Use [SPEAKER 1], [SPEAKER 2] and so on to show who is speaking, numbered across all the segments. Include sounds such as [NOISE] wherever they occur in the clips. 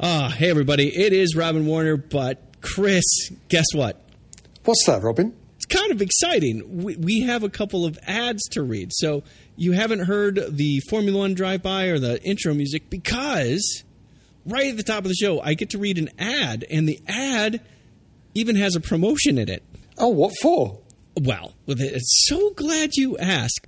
[SPEAKER 1] Ah, hey everybody, it is Robin Warner, but Chris, guess what?
[SPEAKER 2] What's that, Robin?
[SPEAKER 1] It's kind of exciting. We, we have a couple of ads to read. So you haven't heard the Formula One drive by or the intro music because right at the top of the show, I get to read an ad, and the ad even has a promotion in it.
[SPEAKER 2] Oh, what for?
[SPEAKER 1] Well, it's so glad you asked.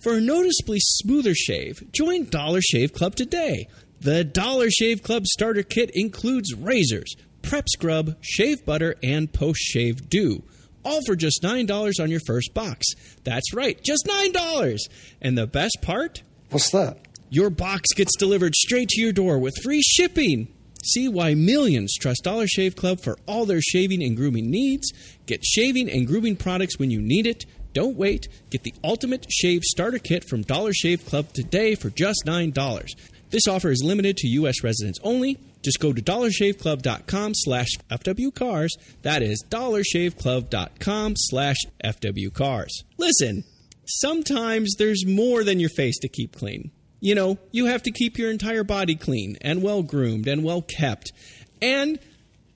[SPEAKER 1] For a noticeably smoother shave, join Dollar Shave Club today. The Dollar Shave Club starter kit includes razors, prep scrub, shave butter, and post shave dew. All for just $9 on your first box. That's right, just $9. And the best part?
[SPEAKER 2] What's that?
[SPEAKER 1] Your box gets delivered straight to your door with free shipping. See why millions trust Dollar Shave Club for all their shaving and grooming needs. Get shaving and grooming products when you need it. Don't wait. Get the ultimate shave starter kit from Dollar Shave Club today for just $9. This offer is limited to U.S. residents only. Just go to dollarshaveclub.com slash FWCars. That is dollarshaveclub.com slash FWCars. Listen, sometimes there's more than your face to keep clean. You know, you have to keep your entire body clean and well groomed and well kept. And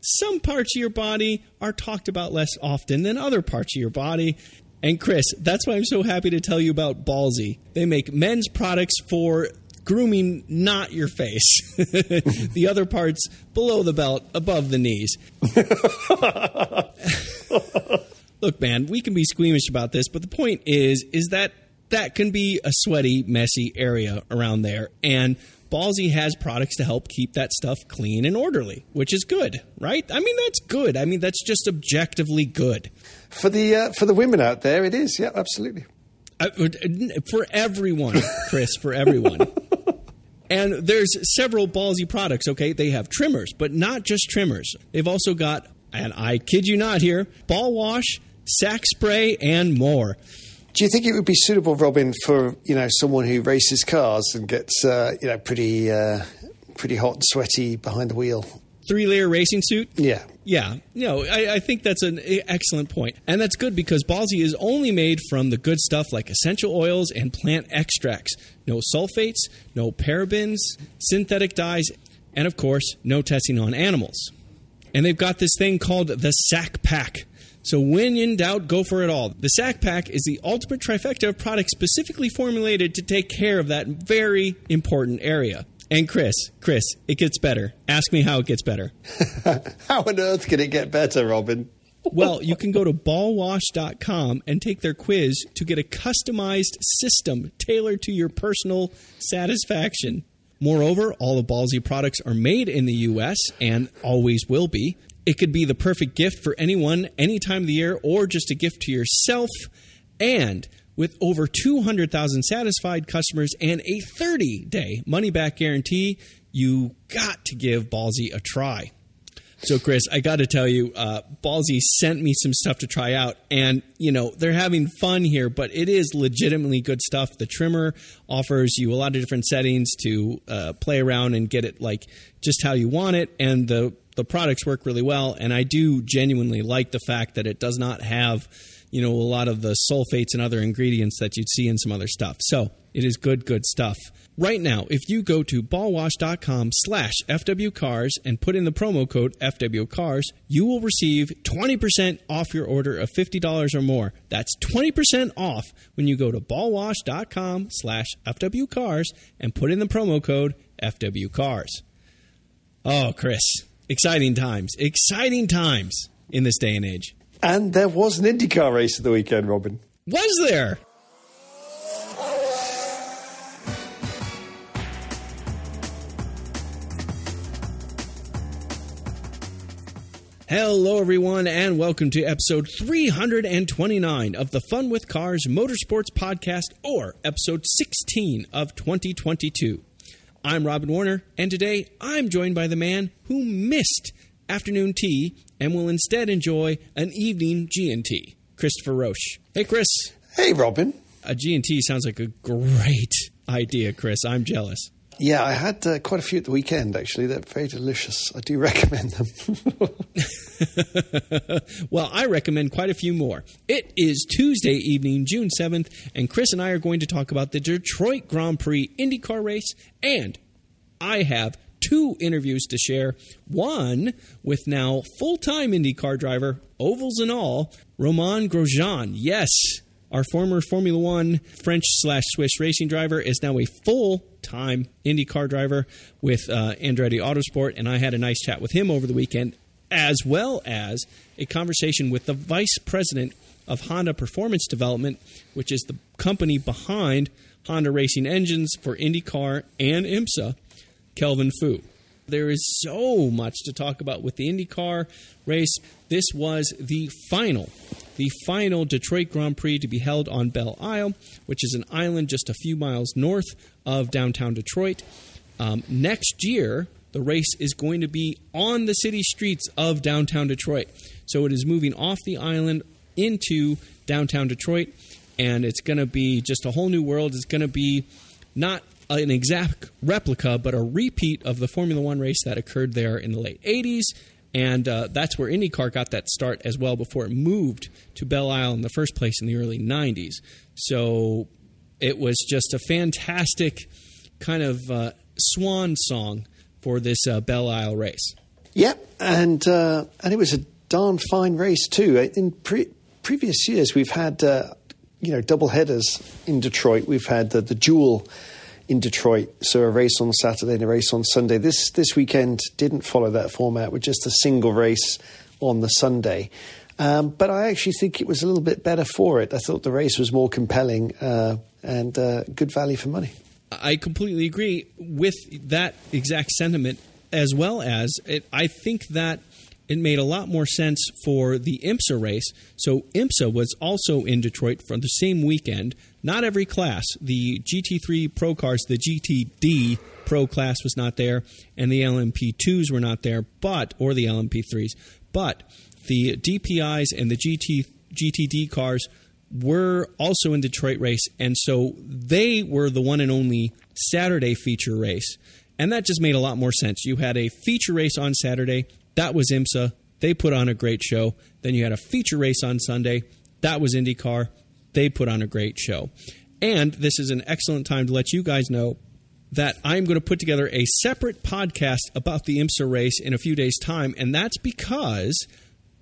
[SPEAKER 1] some parts of your body are talked about less often than other parts of your body. And Chris, that's why I'm so happy to tell you about Ballsy. They make men's products for grooming not your face, [LAUGHS] the other parts below the belt, above the knees. [LAUGHS] Look, man, we can be squeamish about this, but the point is, is that that can be a sweaty, messy area around there, and Ballsy has products to help keep that stuff clean and orderly, which is good, right? I mean, that's good. I mean, that's just objectively good
[SPEAKER 2] for the uh, for the women out there. It is, yeah, absolutely.
[SPEAKER 1] Uh, for everyone, Chris, for everyone. [LAUGHS] and there's several ballsy products, okay? They have trimmers, but not just trimmers. They've also got, and I kid you not here, ball wash, sack spray, and more.
[SPEAKER 2] Do you think it would be suitable, Robin, for you know someone who races cars and gets uh, you know pretty uh, pretty hot and sweaty behind the wheel?
[SPEAKER 1] Three layer racing suit?
[SPEAKER 2] Yeah.
[SPEAKER 1] Yeah. Know, I, I, think that's an excellent point. And that's good because Ballsy is only made from the good stuff like essential oils and plant extracts. No sulfates, no parabens, synthetic dyes, and of course, no testing on animals. And they've got this thing called the Sack Pack. So when in doubt, go for it all. The Sack Pack is the ultimate trifecta of products specifically formulated to take care of that very important area. And Chris, Chris, it gets better. Ask me how it gets better. [LAUGHS]
[SPEAKER 2] how on earth can it get better, Robin?
[SPEAKER 1] well, you can go to ballwash.com and take their quiz to get a customized system tailored to your personal satisfaction. Moreover, all the Ballsy products are made in the U.S. and always will be. It could be the perfect gift for anyone, any time of the year, or just a gift to yourself. And with over 200,000 satisfied customers and a 30 day money back guarantee, you got to give Ballsy a try. So, Chris, I got to tell you, uh, Ballsy sent me some stuff to try out, and you know they're having fun here, but it is legitimately good stuff. The trimmer offers you a lot of different settings to uh, play around and get it like just how you want it, and the the products work really well. And I do genuinely like the fact that it does not have you know, a lot of the sulfates and other ingredients that you'd see in some other stuff. So it is good, good stuff. Right now, if you go to ballwash.com slash FWCars and put in the promo code FWCars, you will receive 20% off your order of $50 or more. That's 20% off when you go to ballwash.com slash FWCars and put in the promo code FWCars. Oh, Chris, exciting times. Exciting times in this day and age.
[SPEAKER 2] And there was an IndyCar race at the weekend, Robin.
[SPEAKER 1] Was there? Hello, everyone, and welcome to episode 329 of the Fun with Cars Motorsports Podcast, or episode 16 of 2022. I'm Robin Warner, and today I'm joined by the man who missed afternoon tea and will instead enjoy an evening G&T, Christopher Roche. Hey, Chris.
[SPEAKER 2] Hey, Robin.
[SPEAKER 1] A G&T sounds like a great idea, Chris. I'm jealous.
[SPEAKER 2] Yeah, I had uh, quite a few at the weekend, actually. They're very delicious. I do [LAUGHS] recommend them. [LAUGHS]
[SPEAKER 1] well, I recommend quite a few more. It is Tuesday evening, June 7th, and Chris and I are going to talk about the Detroit Grand Prix IndyCar race, and I have two interviews to share. One with now full time IndyCar driver, ovals and all, Romain Grosjean. Yes, our former Formula One French slash Swiss racing driver is now a full time IndyCar driver with uh, Andretti Autosport, and I had a nice chat with him over the weekend, as well as a conversation with the vice president of Honda Performance Development, which is the company behind Honda Racing Engines for IndyCar and IMSA, Kelvin Fu. There is so much to talk about with the IndyCar race. This was the final, the final Detroit Grand Prix to be held on Belle Isle, which is an island just a few miles north of downtown Detroit. Um, next year, the race is going to be on the city streets of downtown Detroit. So it is moving off the island into downtown Detroit, and it's going to be just a whole new world. It's going to be not an exact replica, but a repeat of the Formula One race that occurred there in the late 80s. And uh, that's where IndyCar got that start as well before it moved to Belle Isle in the first place in the early 90s. So it was just a fantastic kind of uh, swan song for this uh, Belle Isle race.
[SPEAKER 2] Yep, and uh, and it was a darn fine race too. In pre- previous years, we've had uh, you know double headers in Detroit. We've had the, the dual in Detroit, so a race on Saturday and a race on Sunday. This this weekend didn't follow that format with just a single race on the Sunday. Um, but I actually think it was a little bit better for it. I thought the race was more compelling uh, and uh, good value for money.
[SPEAKER 1] I completely agree with that exact sentiment, as well as it, I think that it made a lot more sense for the IMSA race. So IMSA was also in Detroit for the same weekend. Not every class. The GT3 Pro cars, the GTD Pro class was not there, and the LMP2s were not there, but or the LMP3s. But the DPIs and the GT GTD cars were also in Detroit race, and so they were the one and only Saturday feature race. And that just made a lot more sense. You had a feature race on Saturday, that was IMSA. They put on a great show. Then you had a feature race on Sunday. That was IndyCar. They put on a great show. And this is an excellent time to let you guys know that I'm going to put together a separate podcast about the IMSA race in a few days' time. And that's because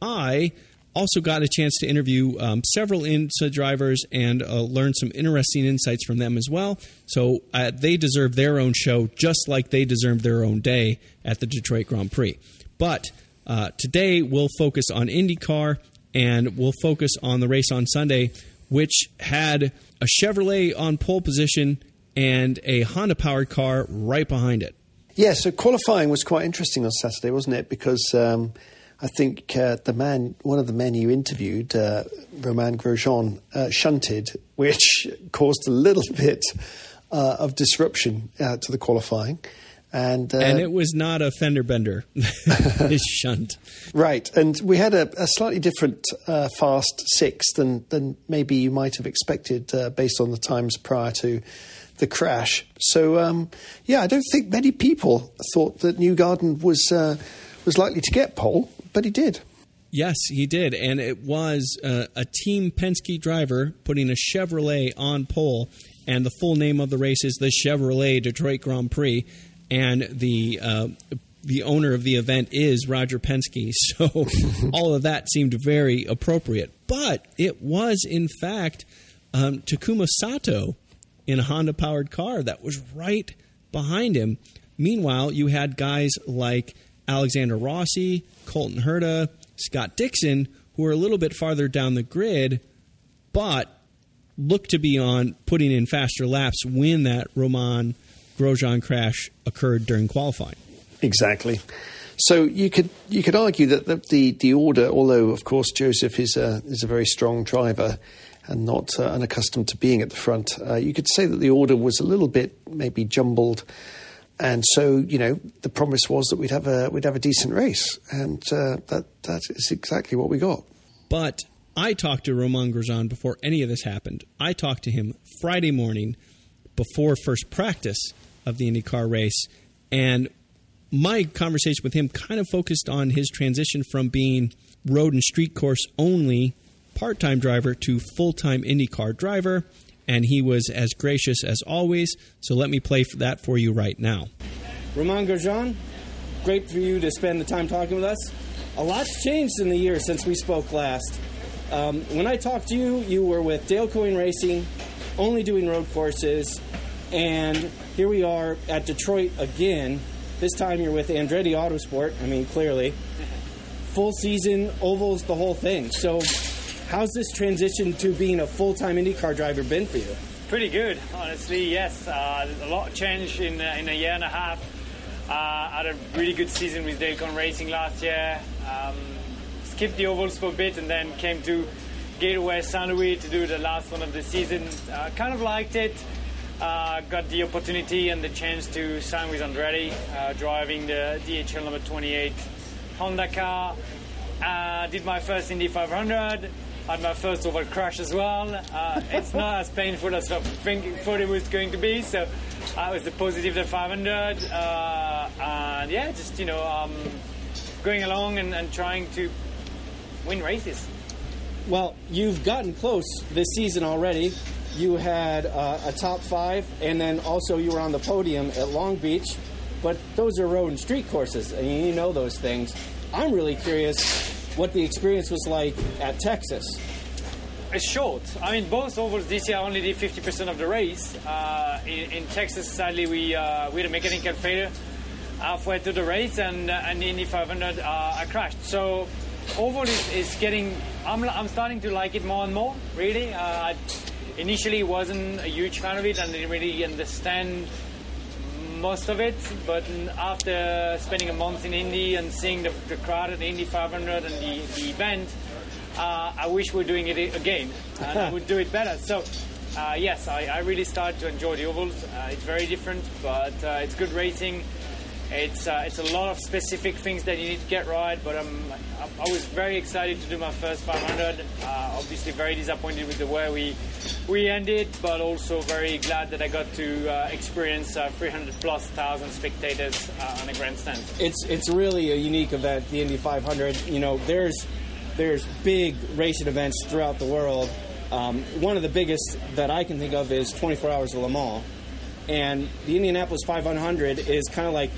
[SPEAKER 1] I also got a chance to interview um, several IMSA drivers and uh, learn some interesting insights from them as well. So uh, they deserve their own show just like they deserve their own day at the Detroit Grand Prix. But uh, today we'll focus on IndyCar and we'll focus on the race on Sunday, which had a Chevrolet on pole position and a Honda powered car right behind it.
[SPEAKER 2] Yeah, so qualifying was quite interesting on Saturday, wasn't it? Because um, I think uh, the man, one of the men you interviewed, uh, Romain Grosjean, uh, shunted, which [LAUGHS] caused a little bit uh, of disruption uh, to the qualifying.
[SPEAKER 1] And, uh, and it was not a fender bender. [LAUGHS] it's [LAUGHS] shunt.
[SPEAKER 2] Right. And we had a, a slightly different uh, fast six than, than maybe you might have expected uh, based on the times prior to the crash. So, um, yeah, I don't think many people thought that Newgarden was, uh, was likely to get pole, but he did.
[SPEAKER 1] Yes, he did. And it was uh, a Team Penske driver putting a Chevrolet on pole. And the full name of the race is the Chevrolet Detroit Grand Prix and the uh, the owner of the event is Roger Penske. [LAUGHS] So all of that seemed very appropriate. But it was, in fact, um, Takuma Sato in a Honda powered car that was right behind him. Meanwhile, you had guys like Alexander Rossi, Colton Herta, Scott Dixon, who were a little bit farther down the grid, but look to be on putting in faster laps when that Romain Grosjean crash occurred during qualifying.
[SPEAKER 2] Exactly. So you could you could argue that the the, the order, although of course Josef is a is a very strong driver and not uh, unaccustomed to being at the front, uh, you could say that the order was a little bit maybe jumbled. And so, you know, the promise was that we'd have a we'd have a decent race, and uh, that that is exactly what we got.
[SPEAKER 1] But I talked to Romain Grosjean before any of this happened. I talked to him Friday morning before first practice, of the IndyCar race. And my conversation with him kind of focused on his transition from being road and street course only part time driver to full time IndyCar driver. And he was as gracious as always. So let me play that for you right now.
[SPEAKER 3] Romain Grosjean, great for you to spend the time talking with us. A lot's changed in the year since we spoke last. Um, when I talked to you, you were with Dale Coyne Racing, only doing road courses, and here we are at Detroit again. This time you're with Andretti Autosport. I mean, clearly, full season, ovals, the whole thing. So, how's this transition to being a full-time IndyCar driver been for you?
[SPEAKER 4] Pretty good, honestly. Yes, uh, a lot of change in uh, in a year and a half. Uh, had a really good season with Dale Coyne Racing last year. Um, skipped the ovals for a bit and then came to Gateway St. Louis to do the last one of the season. Uh, kind of liked it. Uh, got the opportunity and the chance to sign with Andretti, uh, driving the DHL number 28 Honda car. Uh, did my first Indy 500. Had my first oval crash as well. Uh, it's not as painful as I think, thought it was going to be. So I was the positive the 500. Uh, and yeah, just you know, um, going along and, and trying to win races.
[SPEAKER 3] Well, you've gotten close this season already. You had uh, a top five, and then also you were on the podium at Long Beach. But those are road and street courses, and you know those things. I'm really curious what the experience was like at Texas.
[SPEAKER 4] It's short. I mean, both ovals this year I only did 50% of the race. Uh, in, in, Texas, sadly, we uh, we had a mechanical failure halfway through the race, and uh, and Indy 500 uh, I crashed. So oval is, is getting. I'm, I'm starting to like it more and more. Really, uh, initially wasn't a huge fan of it and didn't really understand most of it. But after spending a month in Indy and seeing the, the crowd at the Indy 500 and the, the event, uh, I wish we are doing it again and I would do it better. So. Uh, yes, I, I, really started to enjoy the ovals. Uh, it's very different, but uh, it's good racing. It's uh, it's a lot of specific things that you need to get right, but I'm, I was very excited to do my first 500. Uh, obviously, very disappointed with the way we we ended, but also very glad that I got to uh, experience uh, 300 plus thousand spectators uh, on a grandstand.
[SPEAKER 3] It's it's really a unique event, the Indy 500. You know, there's there's big racing events throughout the world. Um, one of the biggest that I can think of is 24 Hours of Le Mans. And the Indianapolis 500 is kind of like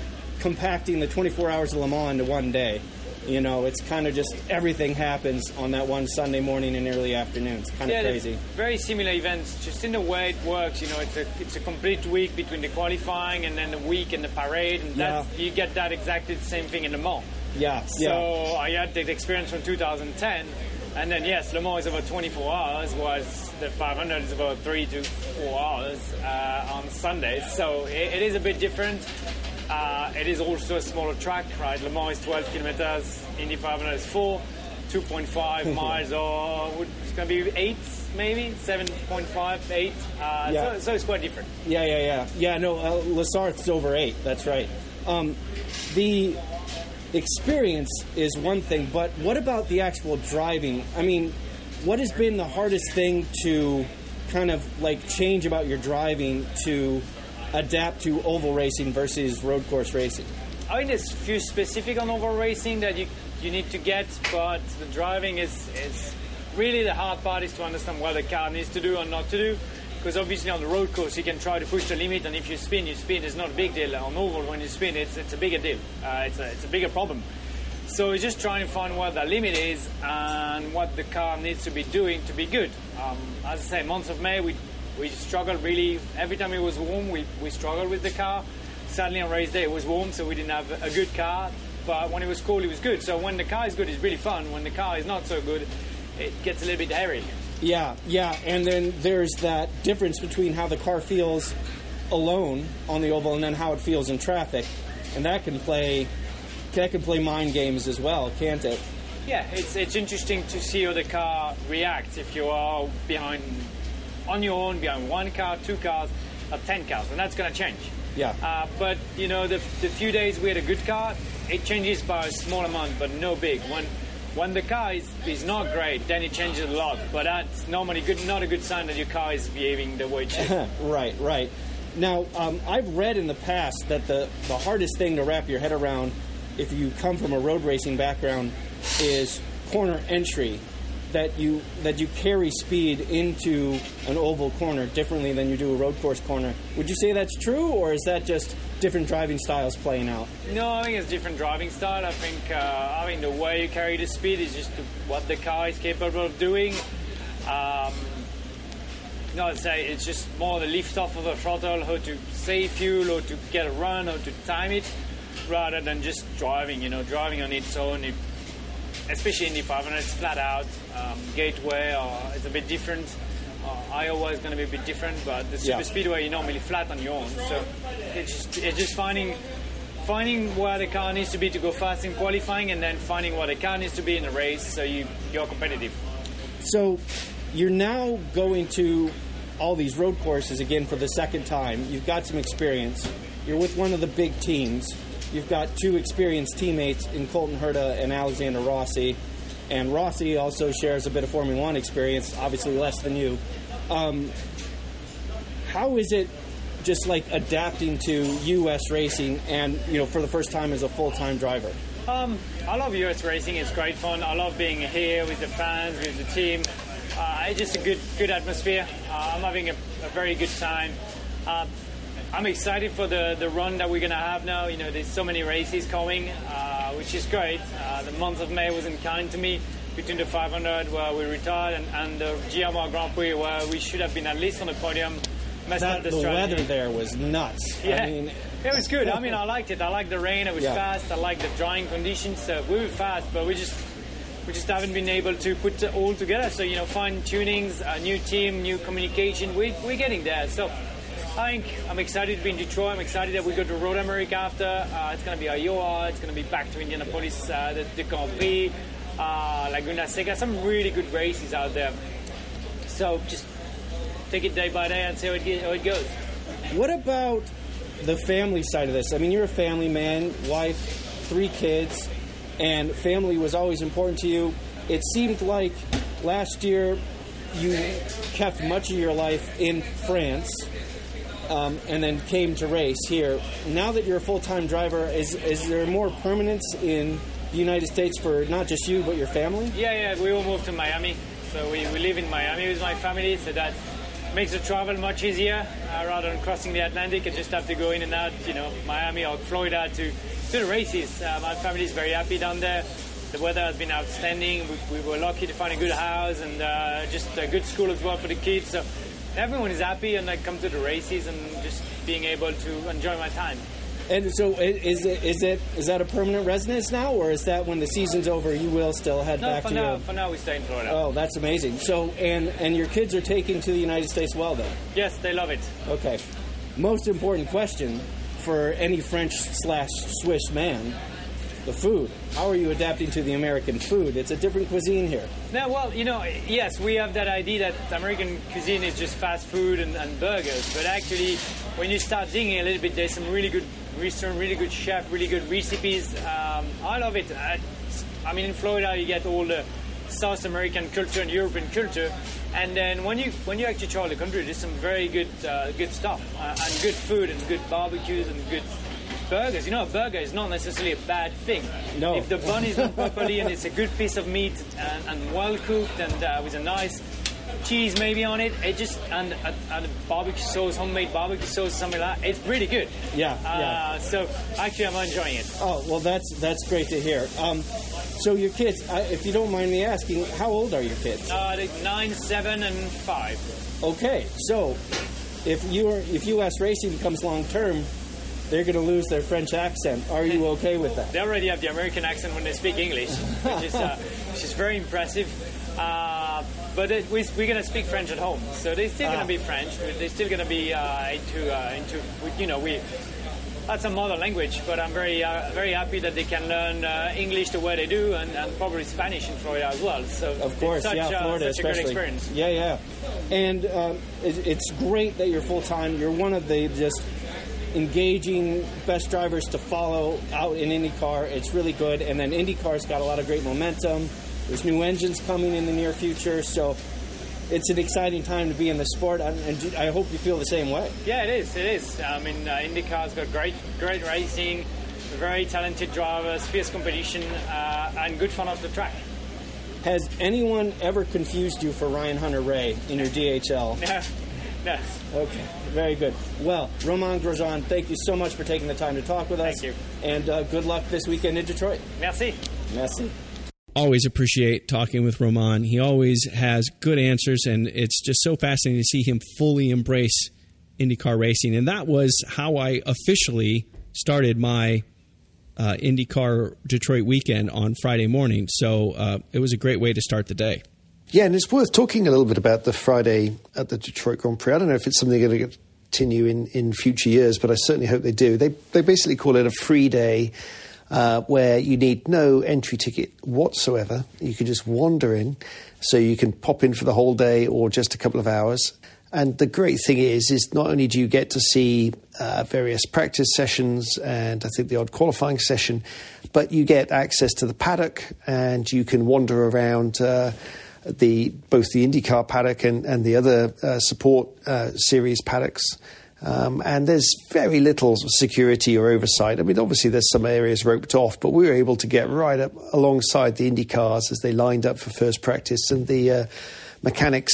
[SPEAKER 3] compacting the 24 hours of Le Mans into one day. You know, it's kind of just everything happens on that one Sunday morning and early afternoon. It's kind of crazy.
[SPEAKER 4] Very similar events, just in the way it works. You know, it's a it's a complete week between the qualifying and then the week and the parade, and yeah. you get that exactly the same thing in Le Mans.
[SPEAKER 3] Yeah.
[SPEAKER 4] So
[SPEAKER 3] yeah. I
[SPEAKER 4] had the experience from 2010, and then yes, Le Mans is about 24 hours, was the 500 is about three to four hours uh, on Sundays. So it, it is a bit different. Uh, it is also a smaller track, right? Le Mans is 12 kilometers, Indy 500 is 4, 2.5 [LAUGHS] miles, or it's going to be 8, maybe 7.5, 8. Uh, yeah. so, so, it's quite different.
[SPEAKER 3] Yeah, yeah, yeah. Yeah, no, uh, Arth's over 8, that's right. Um, the experience is one thing, but what about the actual driving? I mean, what has been the hardest thing to kind of like change about your driving to adapt to oval racing versus road course racing?
[SPEAKER 4] I mean, there's a few specific on oval racing that you, you need to get, but the driving is, is really the hard part is to understand what the car needs to do and not to do. Because obviously on the road course you can try to push the limit, and if you spin, you spin. It's not a big deal. On oval, when you spin, it's, it's a bigger deal. Uh, it's, a, it's a bigger problem. So it's just trying to find what the limit is and what the car needs to be doing to be good. Um, as I say, month of May, we we struggled really. Every time it was warm, we, we struggled with the car. Sadly, on race day, it was warm, so we didn't have a good car. But when it was cool, it was good. So when the car is good, it's really fun. When the car is not so good, it gets a little bit hairy.
[SPEAKER 3] Yeah, yeah. And then there's that difference between how the car feels alone on the oval and then how it feels in traffic. And that can play that can play mind games as well, can't it?
[SPEAKER 4] Yeah, it's it's interesting to see how the car reacts if you are behind on your own behind one car, two cars, or ten cars, and that's going to change.
[SPEAKER 3] Yeah. Uh,
[SPEAKER 4] but you know, the, the few days we had a good car, it changes by a small amount, but no big. When when the car is, is not great, then it changes a lot. But that's normally good, not a good sign that your car is behaving the way it should. [LAUGHS]
[SPEAKER 3] right, right. Now, um, I've read in the past that the, the hardest thing to wrap your head around if you come from a road racing background is corner entry that you that you carry speed into an oval corner differently than you do a road course corner. Would you say that's true, or is that just different driving styles playing out?
[SPEAKER 4] No, I think it's different driving style. I think uh, I think the way you carry the speed is just what the car is capable of doing. Um, no, I'd say it's just more the lift off of the throttle, how to save fuel, or to get a run, or to time it, rather than just driving. You know, driving on its own, especially in the 500, it's flat out. Um, gateway or it's a bit different. Uh, Iowa is going to be a bit different, but the super
[SPEAKER 3] Yeah.
[SPEAKER 4] speedway you're normally flat on your own. So it's just, it's just finding finding where the car needs to be to go fast in qualifying, and then finding where the car needs to be in the race, so you you're competitive.
[SPEAKER 3] So you're now going to all these road courses again for the second time. You've got some experience. You're with one of the big teams. You've got two experienced teammates in Colton Herta and Alexander Rossi. And Rossi also shares a bit of Formula One experience, obviously less than you. Um, how is it just like adapting to U.S. racing and, you know, for the first time as a full time driver?
[SPEAKER 4] Um, I love US racing. It's great fun. I love being here with the fans, with the team. Uh, it's just a good, good atmosphere. Uh, I'm having a, a very good time. Uh, I'm excited for the, the run that we're going to have now. You know, there's so many races coming, uh, which is great. Uh, the month of May wasn't kind to me between the 500 where we retired and, and the GMR Grand Prix where we should have been at least on the podium.
[SPEAKER 3] That,
[SPEAKER 4] the,
[SPEAKER 3] the weather there was nuts.
[SPEAKER 4] Yeah,
[SPEAKER 3] I mean,
[SPEAKER 4] it was good. I mean, I liked it. I liked the rain. It was
[SPEAKER 3] Yeah.
[SPEAKER 4] fast. I liked the drying conditions. So we were fast, but we just we just haven't been able to put it all together. So you know, fine tunings, a new team, new communication. We we're getting there. So. I think I'm excited to be in Detroit. I'm excited that we go to Road America after. Uh, it's going to be Iowa. It's going to be back to Indianapolis, uh, the, the Grand Prix, uh, Laguna Seca. Some really good races out there. So just take it day by day and see how it, how it goes.
[SPEAKER 3] What about the family side of this? I mean, you're a family man, wife, three kids, and family was always important to you. It seemed like last year you kept much of your life in France um, and then came to race here. Now that you're a full time driver, is, is there more permanence in the United States for not just you, but your family?
[SPEAKER 4] Yeah, yeah, we all moved to Miami. So we, we live in Miami with my family, so that makes the travel much easier uh, rather than crossing the Atlantic and just have to go in and out, you know, Miami or Florida to, to the races. Uh, my family is very happy down there. The weather has been outstanding. We, we were lucky to find a good house and uh, just a good school as well for the kids. So everyone is happy and I come to the races and just being able to enjoy my time.
[SPEAKER 3] And so, is it is it is that a permanent residence now, or is that when the season's over, you will still head
[SPEAKER 4] No,
[SPEAKER 3] back
[SPEAKER 4] for
[SPEAKER 3] to
[SPEAKER 4] now,
[SPEAKER 3] your?
[SPEAKER 4] for now we stay in Florida.
[SPEAKER 3] Oh, that's amazing. So, and and your kids are taking to the United States well, then.
[SPEAKER 4] Yes, they love it.
[SPEAKER 3] Okay. Most important question for any French slash Swiss man: the food. How are you adapting to the American food? It's a different cuisine here.
[SPEAKER 4] No, well, you know, yes, we have that idea that American cuisine is just fast food and, and burgers, but actually, when you start digging a little bit, there's some really good restaurant, really good chef, really good recipes. Um, I love it. I, I mean, in Florida, you get all the South American culture and European culture, and then when you when you actually travel the country, there's some very good uh, good stuff uh, and good food and good barbecues and good burgers. You know, a burger is not necessarily a bad thing.
[SPEAKER 3] No.
[SPEAKER 4] If the bun is done properly and it's a good piece of meat and, and well cooked and uh, with a nice cheese maybe on it, it just and, and, and barbecue sauce, homemade barbecue sauce, something like that. It's really good.
[SPEAKER 3] Yeah,
[SPEAKER 4] Uh,
[SPEAKER 3] yeah.
[SPEAKER 4] So actually, I'm enjoying it.
[SPEAKER 3] Oh, well, that's that's great to hear. Um, so your kids, I, if you don't mind me asking, how old are your kids?
[SPEAKER 4] Uh, nine, seven, and five.
[SPEAKER 3] Okay, so if you are if U.S. racing becomes long term, they're going to lose their French accent. Are you okay with that? [LAUGHS]
[SPEAKER 4] They already have the American accent when they speak English, which is uh, which is very impressive. Uh, but it, we, we're going to speak French at home, so they're still going
[SPEAKER 3] Ah.
[SPEAKER 4] to be French. They're still going to be uh, into uh, into you know we. That's a mother language, but I'm very uh, very happy that they can learn uh, English the way they do, and, and probably Spanish in Florida as well. So
[SPEAKER 3] Of course,
[SPEAKER 4] it's such,
[SPEAKER 3] yeah,
[SPEAKER 4] uh,
[SPEAKER 3] Florida
[SPEAKER 4] such a great
[SPEAKER 3] especially.
[SPEAKER 4] experience.
[SPEAKER 3] Yeah, yeah, and um, it, it's great that you're full time. You're one of the just engaging best drivers to follow out in IndyCar. It's really good, and then IndyCar's got a lot of great momentum. There's new engines coming in the near future, so it's an exciting time to be in the sport, and, I hope you feel the same way.
[SPEAKER 4] Yeah, it is. It is. I mean, uh, IndyCar's got great, great racing, very talented drivers, fierce competition, uh, and good fun off the track.
[SPEAKER 3] Has anyone ever confused you for Ryan Hunter-Reay in your DHL? [LAUGHS]
[SPEAKER 4] No, Yeah.
[SPEAKER 3] Okay, very good. Well, Romain Grosjean, thank you so much for taking the time to talk with us.
[SPEAKER 4] Thank you.
[SPEAKER 3] And uh, good luck this weekend in Detroit.
[SPEAKER 4] Merci.
[SPEAKER 3] Merci.
[SPEAKER 1] always appreciate talking with Romain. He always has good answers, and it's just so fascinating to see him fully embrace IndyCar racing. And that was how I officially started my uh, IndyCar Detroit weekend on Friday morning. So uh, it was a great way to start the day.
[SPEAKER 2] Yeah, and it's worth talking a little bit about the Friday at the Detroit Grand Prix. I don't know if it's something they're going to continue in, in future years, but I certainly hope they do. They, they basically call it a free day uh, where you need no entry ticket whatsoever. You can just wander in, so you can pop in for the whole day or just a couple of hours. And the great thing is, is not only do you get to see uh, various practice sessions and I think the odd qualifying session, but you get access to the paddock and you can wander around uh, the both the IndyCar paddock and, and the other uh, support uh, series paddocks. Um, and there's very little security or oversight. I mean, obviously, there's some areas roped off, but we were able to get right up alongside the Indy cars as they lined up for first practice, and the uh, mechanics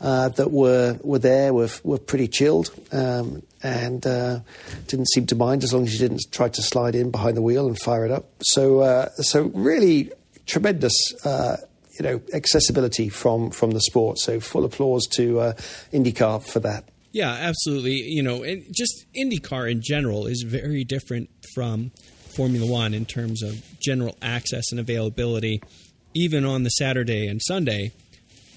[SPEAKER 2] uh, that were were there were were pretty chilled um, and uh, didn't seem to mind as long as you didn't try to slide in behind the wheel and fire it up. So, uh, so really tremendous. You know, accessibility from from the sport. So, full applause to uh, IndyCar for that.
[SPEAKER 1] Yeah, absolutely. You know, and just IndyCar in general is very different from Formula One in terms of general access and availability. Even on the Saturday and Sunday,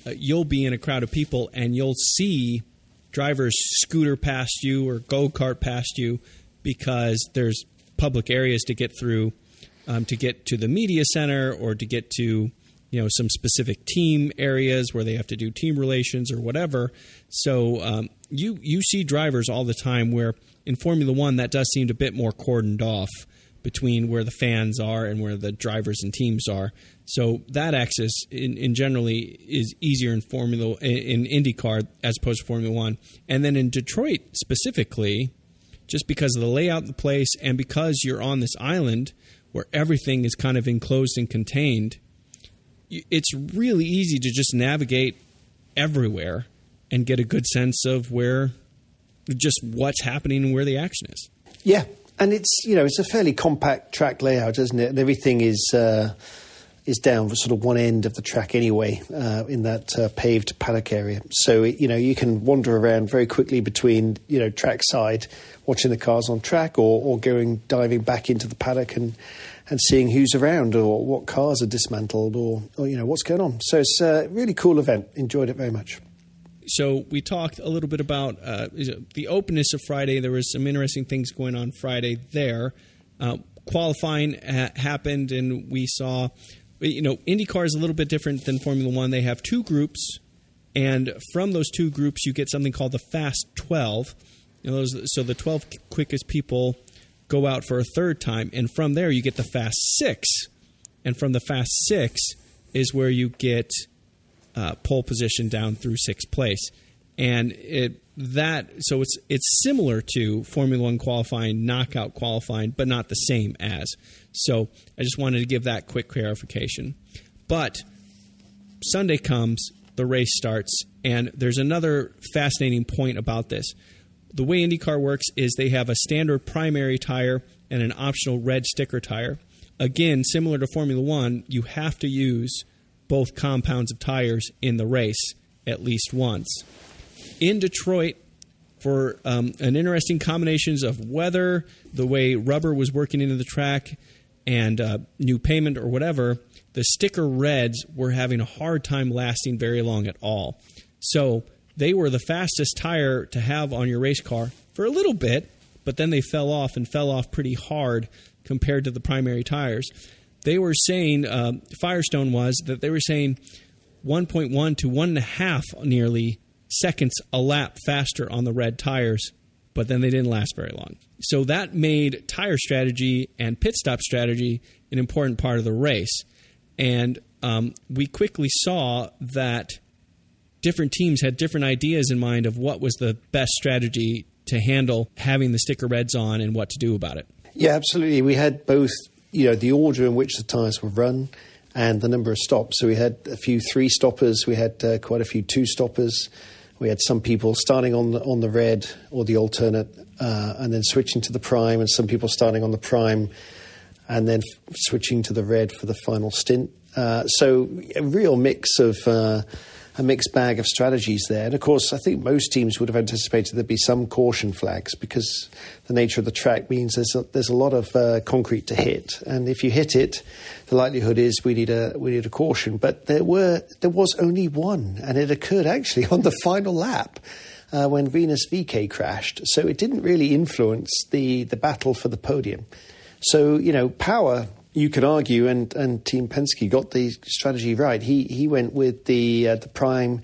[SPEAKER 1] uh, you'll be in a crowd of people and you'll see drivers scooter past you or go kart past you because there's public areas to get through um, to get to the media center or to get to you know some specific team areas where they have to do team relations or whatever. So um, you you see drivers all the time where in Formula One that does seem a bit more cordoned off between where the fans are and where the drivers and teams are. So that access in, in generally is easier in Formula in IndyCar as opposed to Formula One. And then in Detroit specifically, just because of the layout of the place and because you're on this island where everything is kind of enclosed and contained, it's really easy to just navigate everywhere and get a good sense of where just what's happening and where the action is.
[SPEAKER 2] Yeah, and it's you know it's a fairly compact track layout, isn't it? And everything is uh, is down for sort of one end of the track anyway, uh, in that uh, paved paddock area. So it, you know you can wander around very quickly between you know trackside, watching the cars on track, or, or going diving back into the paddock and and seeing who's around or what cars are dismantled or, or you know what's going on. So it's a really cool event. Enjoyed it very much.
[SPEAKER 1] So we talked a little bit about uh, the openness of Friday. There was some interesting things going on Friday there. Uh, qualifying ha- happened, and we saw, you know, IndyCar is a little bit different than Formula One. They have two groups, and from those two groups, you get something called the Fast 12. You know, those, so the 12 quickest people go out for a third time, and from there you get the Fast Six, and from the Fast Six is where you get uh, pole position down through sixth place, and it that so it's it's similar to Formula One qualifying, knockout qualifying, but not the same as. So I just wanted to give that quick clarification. But Sunday comes, the race starts, and there's another fascinating point about this the way IndyCar works is they have a standard primary tire and an optional red sticker tire. Again, similar to Formula One, you have to use both compounds of tires in the race at least once. In Detroit, for um, an interesting combinations of weather, the way rubber was working into the track, and uh, new payment or whatever, the sticker reds were having a hard time lasting very long at all. So they were the fastest tire to have on your race car for a little bit, but then they fell off and fell off pretty hard compared to the primary tires. They were saying, uh, Firestone was, that they were saying 1.1 to 1.5 nearly seconds a lap faster on the red tires, but then they didn't last very long. So that made tire strategy and pit stop strategy an important part of the race. And um, we quickly saw that different teams had different ideas in mind of what was the best strategy to handle having the sticker reds on and what to do about it.
[SPEAKER 2] Yeah, absolutely. We had both, you know, the order in which the tyres were run and the number of stops. So we had a few three stoppers, we had uh, quite a few two stoppers. we had some people starting on the, on the red or the alternate uh, and then switching to the prime, and some people starting on the prime and then f- switching to the red for the final stint. Uh, so a real mix of uh, a mixed bag of strategies there. And of course, I think most teams would have anticipated there'd be some caution flags because the nature of the track means there's a, there's a lot of uh, concrete to hit, and if you hit it, the likelihood is we need a we need a caution. But there were there was only one, and it occurred actually [LAUGHS] on the final lap. Uh, when Rinus VeeKay crashed, so it didn't really influence the, the battle for the podium. So you know, power you could argue, and, and Team Penske got the strategy right. He he went with the uh, the prime,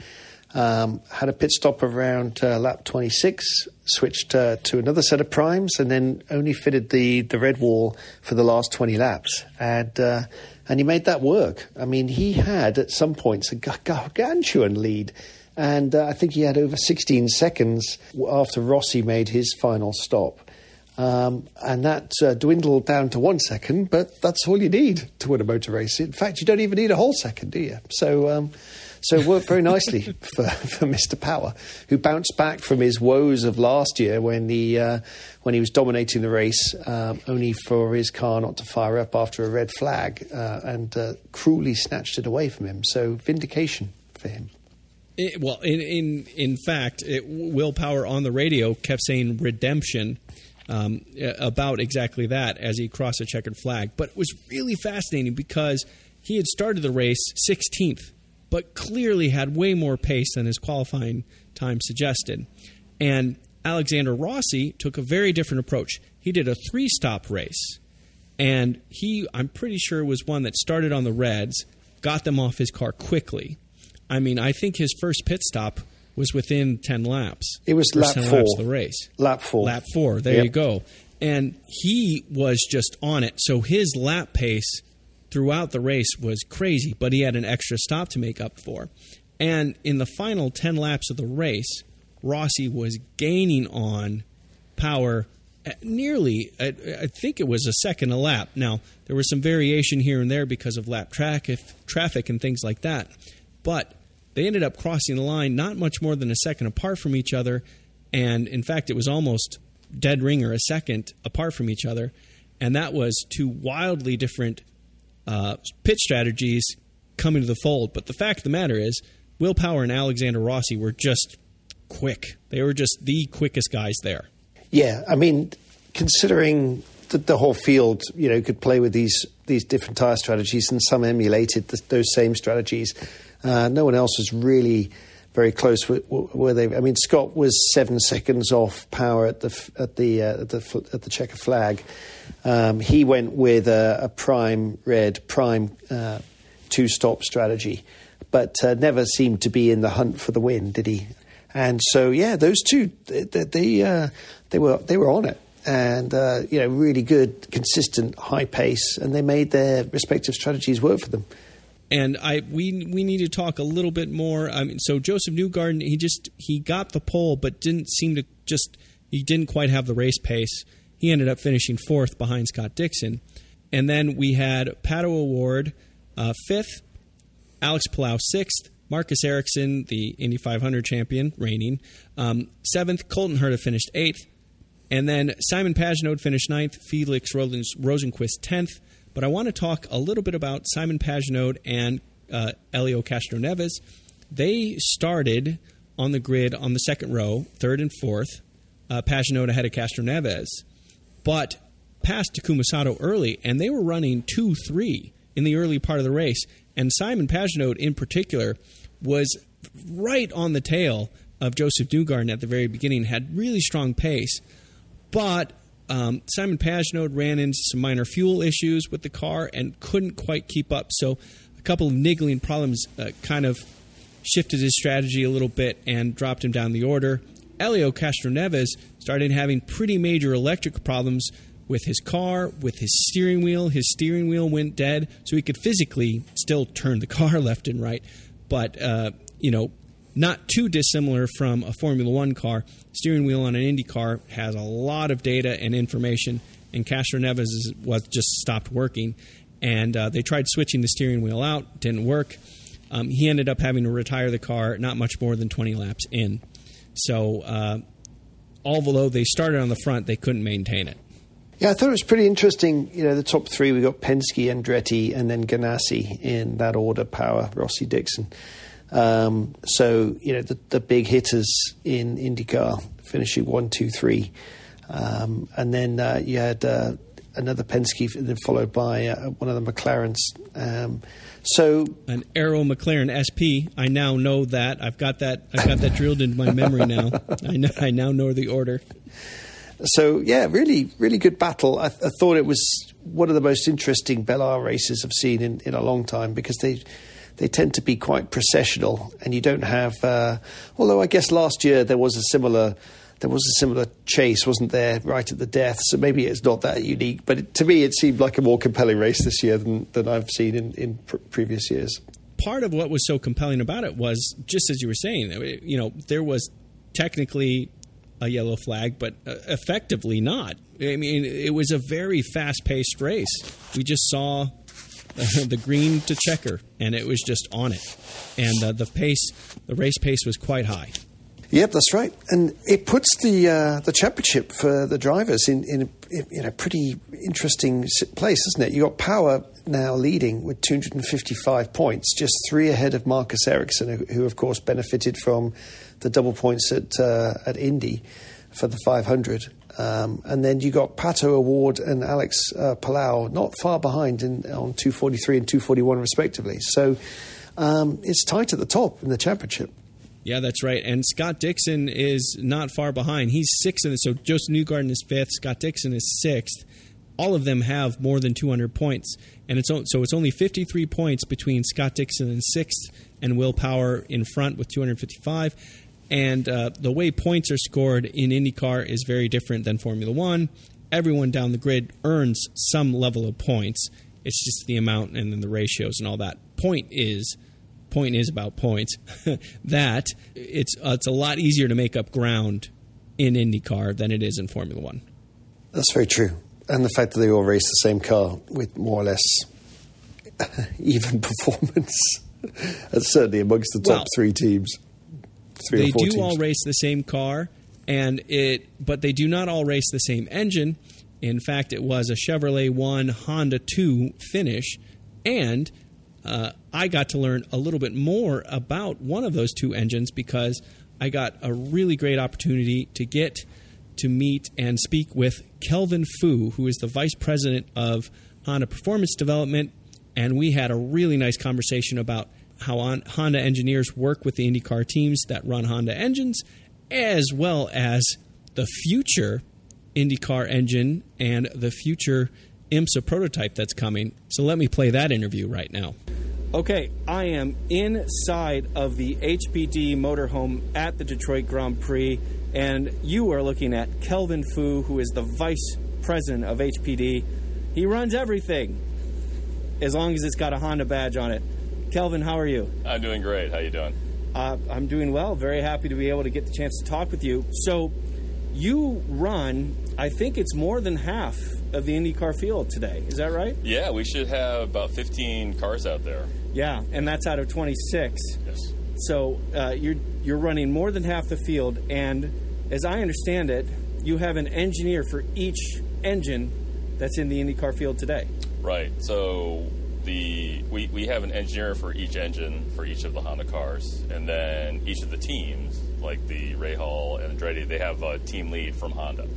[SPEAKER 2] um, had a pit stop around uh, lap 26, switched uh, to another set of primes, and then only fitted the, the red wall for the last 20 laps. And uh, and he made that work. I mean, he had at some points a gargantuan lead. And uh, I think he had over 16 seconds after Rossi made his final stop. Um, and that uh, dwindled down to one second, but that's all you need to win a motor race. In fact, you don't even need a whole second, do you? So, um, so it worked very nicely [LAUGHS] for, for Mr. Power, who bounced back from his woes of last year when he uh, when he was dominating the race, um, only for his car not to fire up after a red flag, uh, and uh, cruelly snatched it away from him. So vindication for him.
[SPEAKER 1] It, well, in in in fact, it, Will Power on the radio kept saying redemption um, about exactly that as he crossed a checkered flag. But it was really fascinating because he had started the race 16th, but clearly had way more pace than his qualifying time suggested. And Alexander Rossi took a very different approach. He did a three stop race. And he, I'm pretty sure, was one that started on the Reds, got them off his car quickly. I mean, I think his first pit stop was within 10 laps.
[SPEAKER 2] It was lap four.
[SPEAKER 1] Laps of the race.
[SPEAKER 2] Lap four.
[SPEAKER 1] Lap four. There yep. you go. And he was just on it. So his lap pace throughout the race was crazy, but he had an extra stop to make up for. And in the final 10 laps of the race, Rossi was gaining on Power nearly, I, I think it was a second a lap. Now, there was some variation here and there because of lap traffic, traffic and things like that. But they ended up crossing the line not much more than a second apart from each other. And in fact, it was almost dead ringer a second apart from each other. And that was two wildly different uh, pit strategies coming to the fold. But the fact of the matter is, Will Power and Alexander Rossi were just quick. They were just the quickest guys there.
[SPEAKER 2] Yeah, I mean, considering that the whole field, you know, could play with these these different tire strategies, and some emulated the, those same strategies. Uh, no one else was really very close. Were they? I mean, Scott was seven seconds off Power at the at the uh, at the at the checker flag. Um, he went with a, a prime red prime uh, two stop strategy, but uh, never seemed to be in the hunt for the win, did he? And so, yeah, those two they they, uh, they were they were on it and uh, you know really good, consistent, high pace, and they made their respective strategies work for them
[SPEAKER 1] and I we we need to talk a little bit more. I mean, so Josef Newgarden he just he got the pole, but didn't seem to just he didn't quite have the race pace. He ended up finishing fourth behind Scott Dixon, and then we had Pato O'Ward uh, fifth, Alex Palou sixth, Marcus Ericsson, the Indy 500 champion, reigning um, seventh. Colton Herta finished eighth, and then Simon Pagenaud finished ninth. Felix Rosenqvist tenth. But I want to talk a little bit about Simon Pagenaud and uh, Castroneves. They started on the grid on the second row, third and fourth. Uh, Pagenaud ahead of Castroneves, but passed Takuma Sato early, and they were running 2 3 in the early part of the race. And Simon Pagenaud, in particular, was right on the tail of Josef Newgarden at the very beginning, had really strong pace, but um, Simon Pagenaud ran into some minor fuel issues with the car and couldn't quite keep up. So a couple of niggling problems uh, kind of shifted his strategy a little bit and dropped him down the order. Helio Castroneves started having pretty major electric problems with his car, with his steering wheel. His steering wheel went dead, so he could physically still turn the [LAUGHS] car left and right. But, uh, you know, not too dissimilar from a Formula One car. Steering wheel on an Indy car has a lot of data and information, and Castroneves was just stopped working. And uh, they tried switching the steering wheel out, didn't work. Um, he ended up having to retire the car not much more than 20 laps in. So, uh, although they started on the front, they couldn't maintain it.
[SPEAKER 2] Yeah, I thought it was pretty interesting. You know, the top three we got Penske, Andretti, and then Ganassi in that order: Power, Rossi, Dixon. Um, so you know the, the big hitters in IndyCar finishing one, two, three, um, and then uh, you had uh, another Penske, followed by uh, one of the McLarens. Um, so
[SPEAKER 1] an Arrow McLaren SP. I now know that. I've got that. I've got that drilled into my memory now. I know. I now know the order.
[SPEAKER 2] So yeah, really, really good battle. I, I, thought it was one of the most interesting Bel races I've seen in, in a long time because they they tend to be quite processional, and you don't have. Uh, although I guess last year there was a similar there was a similar chase, wasn't there, right at the death? So maybe it's not that unique. But it, to me, it seemed like a more compelling race this year than, than I've seen in, in pr- previous years.
[SPEAKER 1] Part of what was so compelling about it was just as you were saying, you know, there was technically a yellow flag, but uh, effectively not. I mean, it was a very fast paced race. We just saw [LAUGHS] the green to checker, and it was just on it. And uh, the pace, the race pace was quite high.
[SPEAKER 2] Yep, that's right, and it puts the uh, the championship for the drivers in in a, in a pretty interesting place, isn't it? You got Power now leading with 255 points, just three ahead of Marcus Ericsson, who, of course benefited from the double points at uh, at Indy for the 500. Um, and then you got Pato O'Ward and Alex uh, Palou not far behind in, on 243 and 241 respectively. So um, it's tight at the top in the championship.
[SPEAKER 1] Yeah, that's right. And Scott Dixon is not far behind. He's sixth in the, so Josef Newgarden is fifth. Scott Dixon is sixth. All of them have more than 200 points, and it's so it's only 53 points between Scott Dixon in sixth and Will Power in front with 255. And uh, the way points are scored in IndyCar is very different than Formula One. Everyone down the grid earns some level of points. It's just the amount and then the ratios and all that. Point is point is about points [LAUGHS] that it's uh, it's a lot easier to make up ground in IndyCar than it is in Formula One.
[SPEAKER 2] That's very true, and the fact that they all race the same car with more or less [LAUGHS] even performance, [LAUGHS] and certainly amongst the top well, three teams
[SPEAKER 1] three they do teams. all race the same car, and it, but they do not all race the same engine. In fact, it was a Chevrolet One Honda Two finish, and uh, I got to learn a little bit more about one of those two engines because I got a really great opportunity to get to meet and speak with Kelvin Fu, who is the vice president of Honda Performance Development, and we had a really nice conversation about how Honda engineers work with the IndyCar teams that run Honda engines, as well as the future IndyCar engine and the future IMSA prototype that's coming. So let me play that interview right now. Okay, I am inside of the HPD motorhome at the Detroit Grand Prix, and you are looking at Kelvin Fu, who is the vice president of HPD. He runs everything as long as it's got a Honda badge on it. Kelvin, how are you?
[SPEAKER 5] I'm doing great. How you doing?
[SPEAKER 1] Uh, I'm doing well. Very happy to be able to get the chance to talk with you. So, you run, I think it's more than half of the IndyCar field today. Is that right?
[SPEAKER 5] Yeah, we should have about 15 cars out there.
[SPEAKER 1] Yeah, and that's out of 26.
[SPEAKER 5] Yes.
[SPEAKER 1] So uh, you're you're running more than half the field, and as I understand it, you have an engineer for each engine that's in the IndyCar field today.
[SPEAKER 5] Right. So the we, we have an engineer for each engine for each of the Honda cars, and then each of the teams, like the Rahal and Andretti, they have a team lead from Honda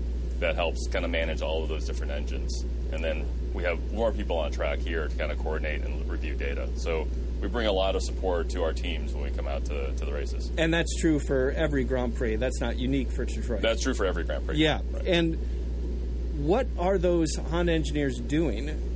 [SPEAKER 5] that helps kind of manage all of those different engines. And then we have more people on track here to kind of coordinate and review data. So we bring a lot of support to our teams when we come out to, to the races.
[SPEAKER 1] And that's true for every Grand Prix. That's not unique for Detroit.
[SPEAKER 5] That's true for every Grand Prix.
[SPEAKER 1] Yeah. Right. And what are those Honda engineers doing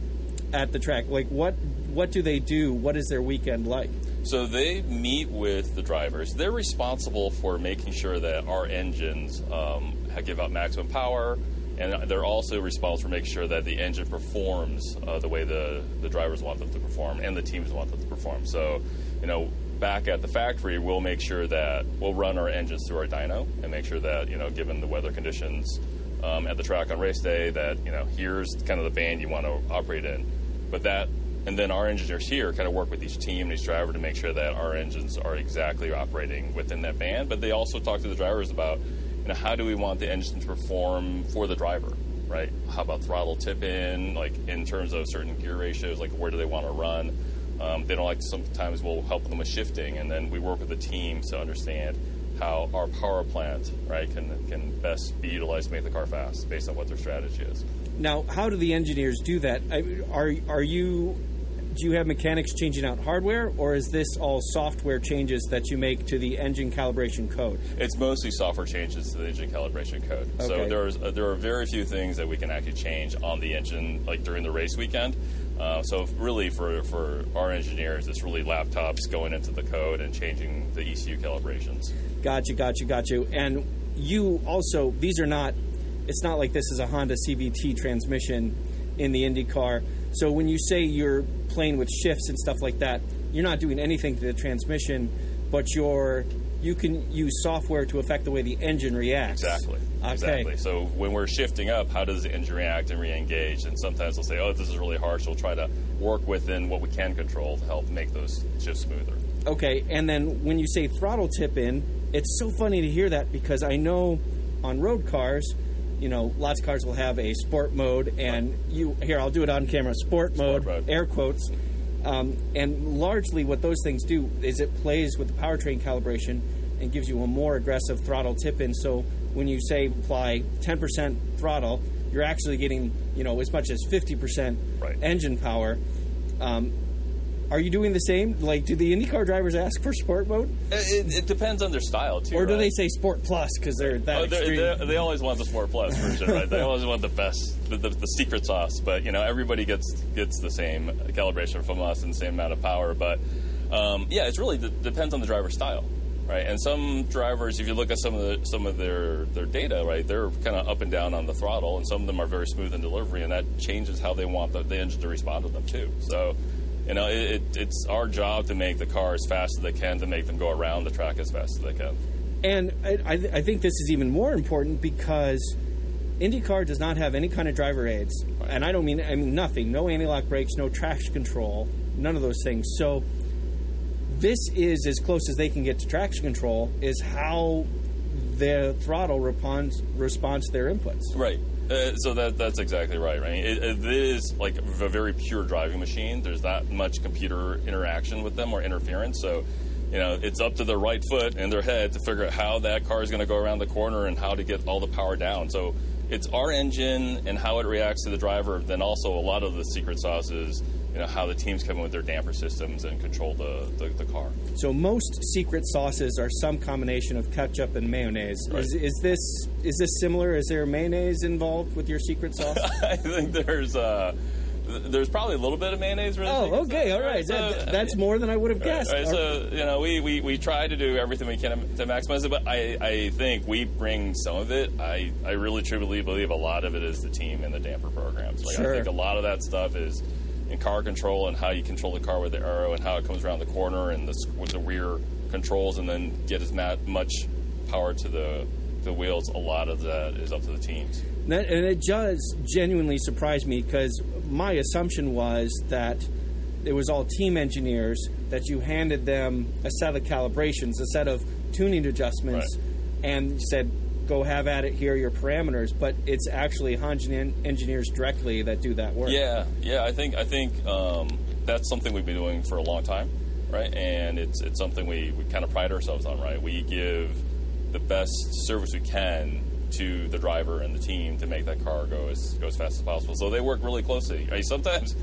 [SPEAKER 1] at the track? Like, what what do they do? What is their weekend like?
[SPEAKER 5] So they meet with the drivers. They're responsible for making sure that our engines um, give out maximum power, and they're also responsible for making sure that the engine performs uh, the way the, the drivers want them to perform and the teams want them to perform. So, you know, back at the factory, we'll make sure that we'll run our engines through our dyno and make sure that, you know, given the weather conditions um, at the track on race day, that, you know, here's kind of the band you want to operate in but that and then our engineers here kind of work with each team and each driver to make sure that our engines are exactly operating within that band. But they also talk to the drivers about, you know, how do we want the engine to perform for the driver, right? How about throttle tip in, like in terms of certain gear ratios, like where do they want to run? Um, they don't like to, sometimes we'll help them with shifting, and then we work with the team to understand how our power plant, right, can can best be utilized to make the car fast based on what their strategy is.
[SPEAKER 3] Now, how do the engineers do that? I, are are you do you have mechanics changing out hardware, or is this all software changes that you make to the engine calibration code?
[SPEAKER 5] It's mostly software changes to the engine calibration code. So there's uh, there are very few things that we can actually change on the engine, like during the race weekend. Uh, so really, for for our engineers, it's really laptops going into the code and changing the ECU calibrations.
[SPEAKER 3] Got you, got you, got you. And you also, these are not, it's not like this is a Honda CVT transmission in the Indy car. So when you say you're playing with shifts and stuff like that, you're not doing anything to the transmission, but you're, you can use software to affect the way the engine reacts.
[SPEAKER 5] Exactly.
[SPEAKER 3] Okay.
[SPEAKER 5] Exactly. So when we're shifting up, how does the engine react and re-engage? And sometimes we'll say, "Oh, this is really harsh." We'll try to work within what we can control to help make those shifts smoother.
[SPEAKER 3] Okay, and then when you say throttle tip in, it's so funny to hear that because I know on road cars, you know, lots of cars will have a sport mode, and you here I'll do it on camera, sport, mode,
[SPEAKER 5] mode.
[SPEAKER 3] air quotes, um, and largely what those things do is it plays with the powertrain calibration and gives you a more aggressive throttle tip in. So when you say apply 10% throttle, you're actually getting you know as much as 50%
[SPEAKER 5] Right.
[SPEAKER 3] engine power. Um, are you doing the same? Like, do the IndyCar drivers ask for sport mode,
[SPEAKER 5] It, it depends on their style too.
[SPEAKER 3] or do
[SPEAKER 5] right?
[SPEAKER 3] they say sport plus because they're that
[SPEAKER 5] Oh, they're-
[SPEAKER 3] extreme?
[SPEAKER 5] they're- they always want the Sport Plus version, right? They always want the best, the, the, the secret sauce. But you know, everybody gets gets the same calibration from us and the same amount of power. But um, yeah, it's really depends on the driver's style, right? And some drivers, if you look at some of the some of their their data, right, they're kind of up and down on the throttle, and some of them are very smooth in delivery, and that changes how they want the, the engine to respond to them too. So. You know, it, it, it's our job to make the car as fast as they can to make them go around the track as fast as they can.
[SPEAKER 3] And I, I, I think this is even more important because IndyCar does not have any kind of driver aids, and I don't mean I mean nothing. No anti-lock brakes, no traction control, none of those things. So this is as close as they can get to traction control. Is how the throttle responds responds to their inputs.
[SPEAKER 5] Right. Uh, so that that's exactly right. Right. It, it is like a very pure driving machine. There's that much computer interaction with them or interference. So, you know, it's up to their right foot and their head to figure out how that car is going to go around the corner and how to get all the power down. So, it's our engine and how it reacts to the driver. Then also a lot of the secret sauce is, you know, how the teams come in with their damper systems and control the the, the car.
[SPEAKER 3] So most secret sauces are some combination of ketchup and mayonnaise.
[SPEAKER 5] Right.
[SPEAKER 3] Is, is this is this similar? Is there mayonnaise involved with your secret sauce? [LAUGHS]
[SPEAKER 5] I think there's uh, there's probably a little bit of mayonnaise. the
[SPEAKER 3] oh, okay, all right.
[SPEAKER 5] So,
[SPEAKER 3] That, that's more than I would have guessed.
[SPEAKER 5] Right, so you know, we, we, we try to do everything we can to maximize it, but I, I think we bring some of it. I, I really truly believe a lot of it is the team and the damper programs. Like
[SPEAKER 3] Sure.
[SPEAKER 5] I think a lot of that stuff is in car control and how you control the car with the aero and how it comes around the corner and the with the rear controls and then get as much power to the the wheels. A lot of that is up to the teams.
[SPEAKER 3] And it does genuinely surprise me because my assumption was that it was all team engineers that you handed them a set of calibrations, a set of tuning adjustments,
[SPEAKER 5] Right.
[SPEAKER 3] and said, "Go have at it. Here are your parameters." But it's actually en- engineers directly that do that work.
[SPEAKER 5] Yeah, yeah. I think I think um, that's something we've been doing for a long time, right? And it's it's something we, we kind of pride ourselves on, right? We give the best service we can to the driver and the team to make that car go as go as fast as possible. So they work really closely. I mean, sometimes,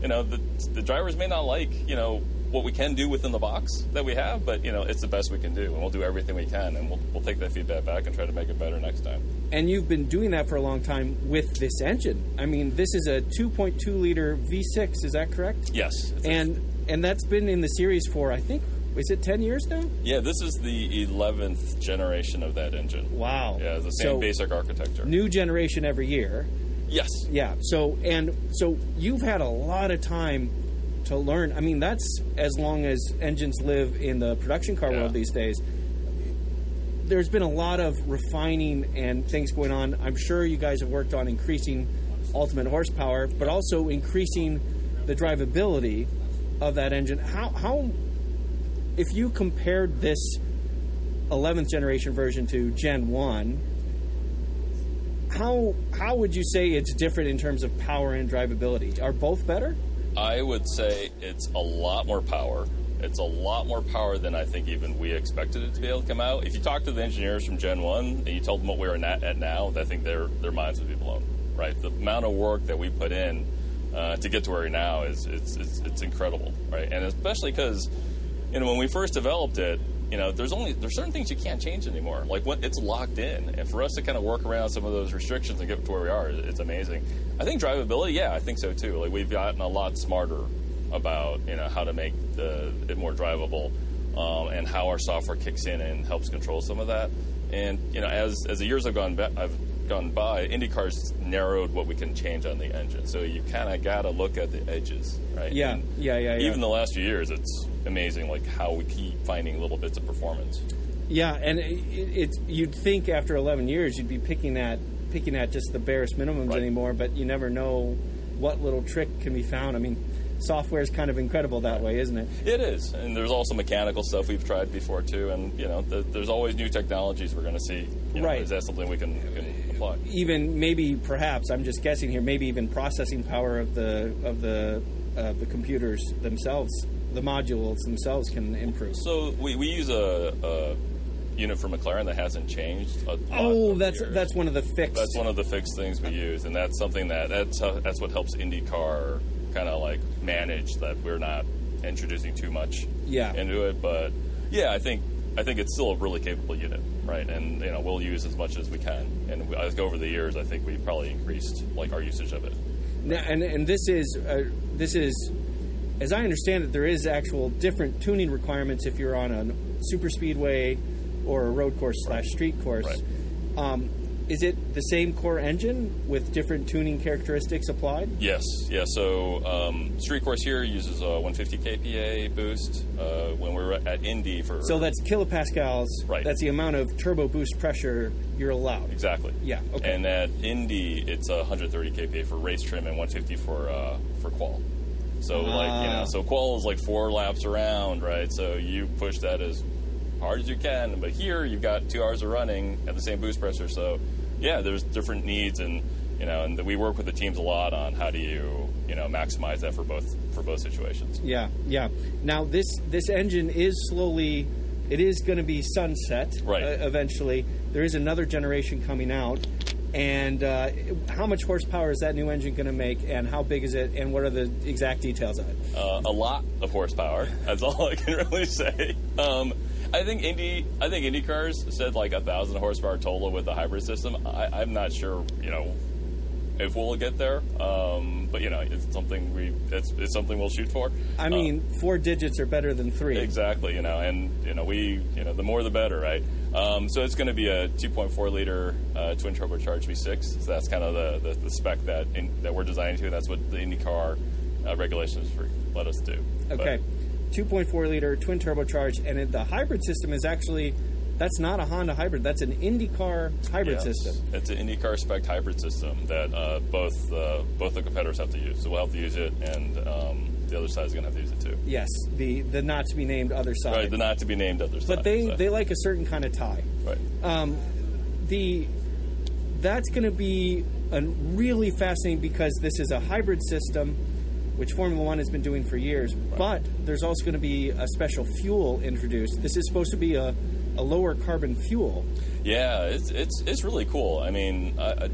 [SPEAKER 5] you know, the the drivers may not like you know what we can do within the box that we have, but you know, it's the best we can do, and we'll do everything we can, and we'll we'll take that feedback back and try to make it better next time.
[SPEAKER 3] and you've been doing that for a long time with this engine. I mean, this is a 2.2 liter V6. Is that correct?
[SPEAKER 5] Yes, it's a-
[SPEAKER 3] And and that's been in the series for I think is it 10 years now?
[SPEAKER 5] yeah, this is the eleventh generation of that engine.
[SPEAKER 3] Wow.
[SPEAKER 5] Yeah, the same
[SPEAKER 3] So,
[SPEAKER 5] basic architecture.
[SPEAKER 3] New generation every year.
[SPEAKER 5] yes.
[SPEAKER 3] Yeah. So and so you've had a lot of time to learn. I mean, that's as long as engines live in the production car
[SPEAKER 5] Yeah.
[SPEAKER 3] world these days. There's been a lot of refining and things going on. I'm sure you guys have worked on increasing ultimate horsepower, but also increasing the drivability of that engine. How how if you compared this 11th generation version to Gen 1, how how would you say it's different in terms of power and drivability? Are both better?
[SPEAKER 5] I would say it's a lot more power. It's a lot more power than I think even we expected it to be able to come out. If you talk to the engineers from Gen 1 and you told them what we are at, now, I think their, their minds would be blown, right? The amount of work that we put in uh, to get to where we're now is it's, it's, it's incredible, right? And especially because, you know, when we first developed it, you know, there's only there's certain things you can't change anymore. Like when it's locked in, and for us to kind of work around some of those restrictions and get to where we are, it's amazing. I think drivability, yeah, I think so too. Like we've gotten a lot smarter about you know how to make the it more drivable, um, and how our software kicks in and helps control some of that. And you know, as as the years have gone, I've gone by, IndyCar's narrowed what we can change on the engine. So you kind of got to look at the edges, right?
[SPEAKER 3] Yeah,
[SPEAKER 5] And
[SPEAKER 3] yeah, yeah, yeah.
[SPEAKER 5] Even the last few years, it's amazing, like how we keep finding little bits of performance.
[SPEAKER 3] Yeah, and it, it's you'd think after 11 years you'd be picking at picking at just the barest minimums
[SPEAKER 5] Right.
[SPEAKER 3] anymore, but you never know what little trick can be found. I mean, software is kind of incredible that way, isn't it?
[SPEAKER 5] It is, and there's also mechanical stuff we've tried before too. And you know, the, there's always new technologies we're going to see. You know,
[SPEAKER 3] Right.
[SPEAKER 5] Is that something we can, can apply?
[SPEAKER 3] Even maybe, perhaps, I'm just guessing here. Maybe even processing power of the of the uh, the computers themselves, the modules themselves can improve.
[SPEAKER 5] So we, we use a, a unit for McLaren that hasn't changed.
[SPEAKER 3] Oh, that's
[SPEAKER 5] years.
[SPEAKER 3] that's one of the fixed.
[SPEAKER 5] That's one of the fixed things we use, and that's something that that's uh, that's what helps IndyCar kind of like manage that we're not introducing too much
[SPEAKER 3] Yeah.
[SPEAKER 5] into it. But yeah, I think I think it's still a really capable unit, right? And you know we'll use as much as we can. And we, I think over the years, I think we've probably increased like our usage of it.
[SPEAKER 3] Now, and and this is uh, this is, as I understand it, there is actual different tuning requirements if you're on a super speedway or a road course slash street course.
[SPEAKER 5] Right.
[SPEAKER 3] Um, is it the same core engine with different tuning characteristics applied?
[SPEAKER 5] Yes, yeah. So um, street course here uses a 150 kPa boost. Uh, when we're at Indy for
[SPEAKER 3] So that's kilopascals.
[SPEAKER 5] Right.
[SPEAKER 3] That's the amount of turbo boost pressure you're allowed.
[SPEAKER 5] Exactly.
[SPEAKER 3] Yeah, okay.
[SPEAKER 5] And at Indy, it's uh, 130 kPa for race trim and 150 for uh, for qual. So like you know, so qual is like four laps around, right? So you push that as hard as you can. But here you've got two hours of running at the same boost pressure. So yeah, there's different needs, and you know, and we work with the teams a lot on how do you you know maximize that for both for both situations.
[SPEAKER 3] Yeah, yeah. Now this this engine is slowly, it is going to be sunset
[SPEAKER 5] Right.
[SPEAKER 3] uh, eventually. There is another generation coming out, and uh, how much horsepower is that new engine going to make, and how big is it, and what are the exact details of it?
[SPEAKER 5] uh, a lot of horsepower. [LAUGHS] That's all I can really say. Um, I think Indy, I think Indy cars said like a thousand horsepower total with the hybrid system. I, I'm not sure, you know, if we'll get there. Um, but you know, it's something we, it's, it's something we'll shoot for.
[SPEAKER 3] I
[SPEAKER 5] Uh,
[SPEAKER 3] mean, four digits are better than three.
[SPEAKER 5] Exactly, you know, and you know we, you know, the more the better, right? Um, so it's going to be a 2.4 liter uh, twin turbocharged V6. So that's kind of the, the, the spec that in, that we're designing to. That's what the IndyCar uh, regulations for, let us do. But-
[SPEAKER 3] Okay, 2.4 liter twin turbocharged, and it, the hybrid system is actually that's not a Honda hybrid. That's an IndyCar hybrid
[SPEAKER 5] Yes.
[SPEAKER 3] system.
[SPEAKER 5] It's an IndyCar spec hybrid system that uh, both uh, both the competitors have to use. So we'll have to use it, and um, the other side is going to have to use it too.
[SPEAKER 3] Yes, the the not to be named other side.
[SPEAKER 5] Right, the not to be named other side.
[SPEAKER 3] but they
[SPEAKER 5] so-
[SPEAKER 3] they like a certain kind of tie.
[SPEAKER 5] right.
[SPEAKER 3] Um, the that's going to be a really fascinating because this is a hybrid system, which Formula One has been doing for years. But there's also going to be a special fuel introduced. This is supposed to be a, a lower carbon fuel.
[SPEAKER 5] Yeah, it's it's it's really cool. I mean, I, I,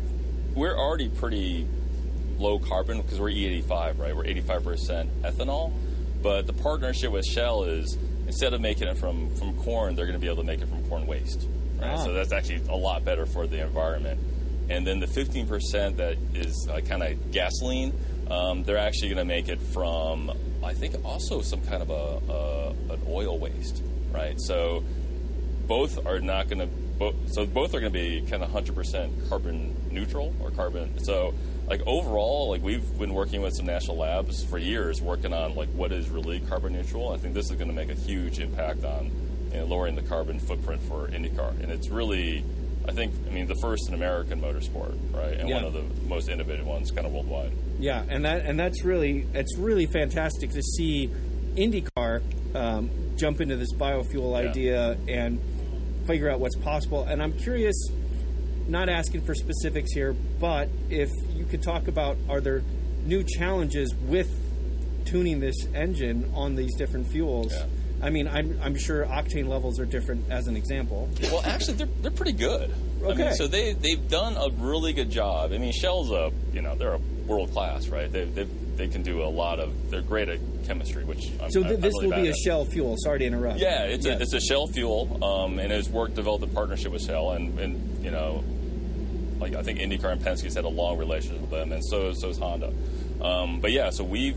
[SPEAKER 5] we're already pretty low carbon because we're E85, right? We're 85% ethanol. But the partnership with Shell is instead of making it from from corn, they're going to be able to make it from corn waste. Right?
[SPEAKER 3] Ah.
[SPEAKER 5] So that's actually a lot better for the environment. And then the 15% that is uh, kind of gasoline, um, they're actually going to make it from, I think, also some kind of a, a an oil waste, right? So both are not going to bo- so both are going to be kind of 100% carbon neutral or carbon so like overall like we've been working with some national labs for years working on like what is really carbon neutral i think this is going to make a huge impact on you know, lowering the carbon footprint for IndyCar and it's really I think, I mean, the first in American motorsport, right? And
[SPEAKER 3] Yeah.
[SPEAKER 5] one of the most innovative ones, kind of worldwide.
[SPEAKER 3] Yeah, and that and that's really it's really fantastic to see IndyCar um, jump into this biofuel
[SPEAKER 5] Yeah.
[SPEAKER 3] idea and figure out what's possible. And I'm curious, not asking for specifics here, but if you could talk about are there new challenges with tuning this engine on these different fuels?
[SPEAKER 5] Yeah.
[SPEAKER 3] I mean, I'm, I'm sure octane levels are different as an example.
[SPEAKER 5] Well, actually, they're they're pretty good. I
[SPEAKER 3] Okay.
[SPEAKER 5] mean, so they they've done a really good job. I mean, Shell's a you know they're a world class, right? They they they can do a lot of. They're great at chemistry, which I'm,
[SPEAKER 3] So
[SPEAKER 5] I'm
[SPEAKER 3] this
[SPEAKER 5] really
[SPEAKER 3] will be a
[SPEAKER 5] at.
[SPEAKER 3] Shell fuel. Sorry to interrupt.
[SPEAKER 5] Yeah, it's
[SPEAKER 3] Yes.
[SPEAKER 5] a it's a Shell fuel, um, and it's worked developed a partnership with Shell, and, and you know, like I think IndyCar and Penske's had a long relationship with them, and so so is Honda. Um, but yeah, so we've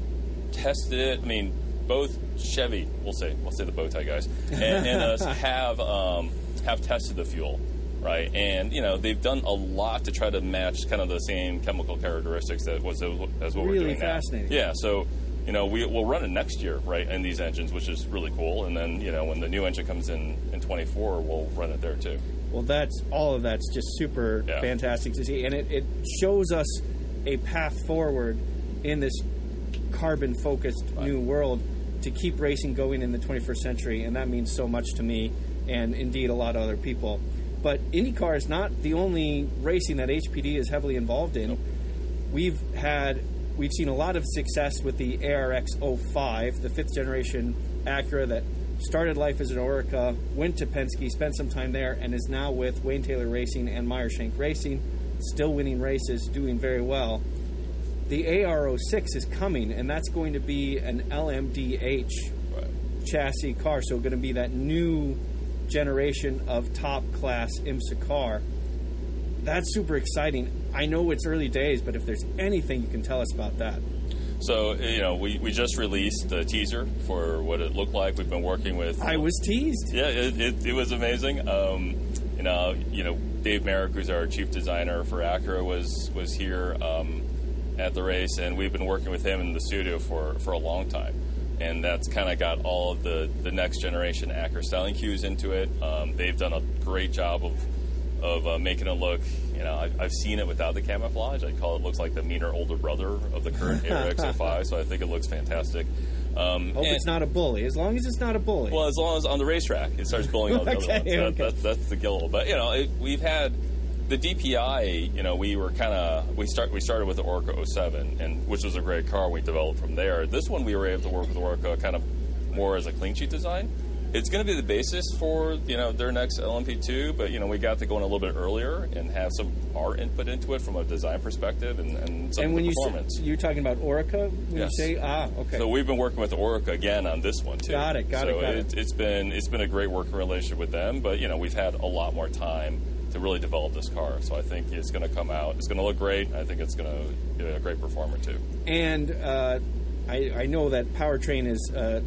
[SPEAKER 5] tested it. I mean, both Chevy, we'll say we'll say the bow tie guys, and, and us [LAUGHS] have um, have tested the fuel, right? And you know, they've done a lot to try to match kind of the same chemical characteristics that was as what we're
[SPEAKER 3] Really
[SPEAKER 5] doing now. Yeah, so you know we we'll run it next year, right, in these engines, which is really cool. And then you know when the new engine comes in in 24, we'll run it there too.
[SPEAKER 3] Well, that's all of that's just super
[SPEAKER 5] Yeah.
[SPEAKER 3] fantastic to see, and it, it shows us a path forward in this carbon focused new world to keep racing going in the 21st century, and that means so much to me and indeed a lot of other people. But IndyCar is not the only racing that HPD is heavily involved in. We've had we've seen a lot of success with the ARX 05, the fifth generation Acura that started life as an Oreca, went to Penske, spent some time there, and is now with Wayne Taylor Racing and Meyer Shank Racing, still winning races, doing very well. The AR06 is coming, and that's going to be an LMDH
[SPEAKER 5] Right.
[SPEAKER 3] chassis car, so going to be that new generation of top class IMSA car. That's super exciting. I know it's early days, but if there's anything you can tell us about that.
[SPEAKER 5] So you know we, we just released the teaser for what it looked like. We've been working with.
[SPEAKER 3] I was teased.
[SPEAKER 5] Yeah, it, it, it was amazing. Um, you know, you know, Dave Marek, who's our chief designer for Acura, was was here um, at the race, and we've been working with him in the studio for, for a long time. And that's kind of got all of the, the next generation Acura styling cues into it. Um, they've done a great job of of uh, making it look. You know, I've, I've seen it without the camouflage. I call it looks like the meaner older brother of the current [LAUGHS] ARX05. so I think it looks fantastic. Um,
[SPEAKER 3] Hope
[SPEAKER 5] and-
[SPEAKER 3] it's not a bully. As long as it's not a bully.
[SPEAKER 5] well, as long as on the racetrack it starts bullying all the [LAUGHS]
[SPEAKER 3] Okay,
[SPEAKER 5] other ones. That,
[SPEAKER 3] okay.
[SPEAKER 5] that, that's the gill. But you know, it, we've had the DPI. You know, we were kind of we start we started with the Oreca 07, and which was a great car. We developed from there. This one we were able to work with Oreca kind of more as a clean sheet design. It's going to be the basis for you know their next LMP2, but you know we got to go in a little bit earlier and have some our input into it from a design perspective and, and some
[SPEAKER 3] and when you
[SPEAKER 5] performance.
[SPEAKER 3] say, you're talking about Oreca, when
[SPEAKER 5] Yes.
[SPEAKER 3] you say ah, okay.
[SPEAKER 5] So we've been working with Oreca again on this one too.
[SPEAKER 3] Got it, got it,
[SPEAKER 5] so
[SPEAKER 3] got
[SPEAKER 5] it,
[SPEAKER 3] it.
[SPEAKER 5] has been it's been a great working relationship with them, but you know we've had a lot more time to really develop this car. So I think it's going to come out. It's going to look great. I think it's going to be a great performer too.
[SPEAKER 3] And uh, I, I know that powertrain is uh,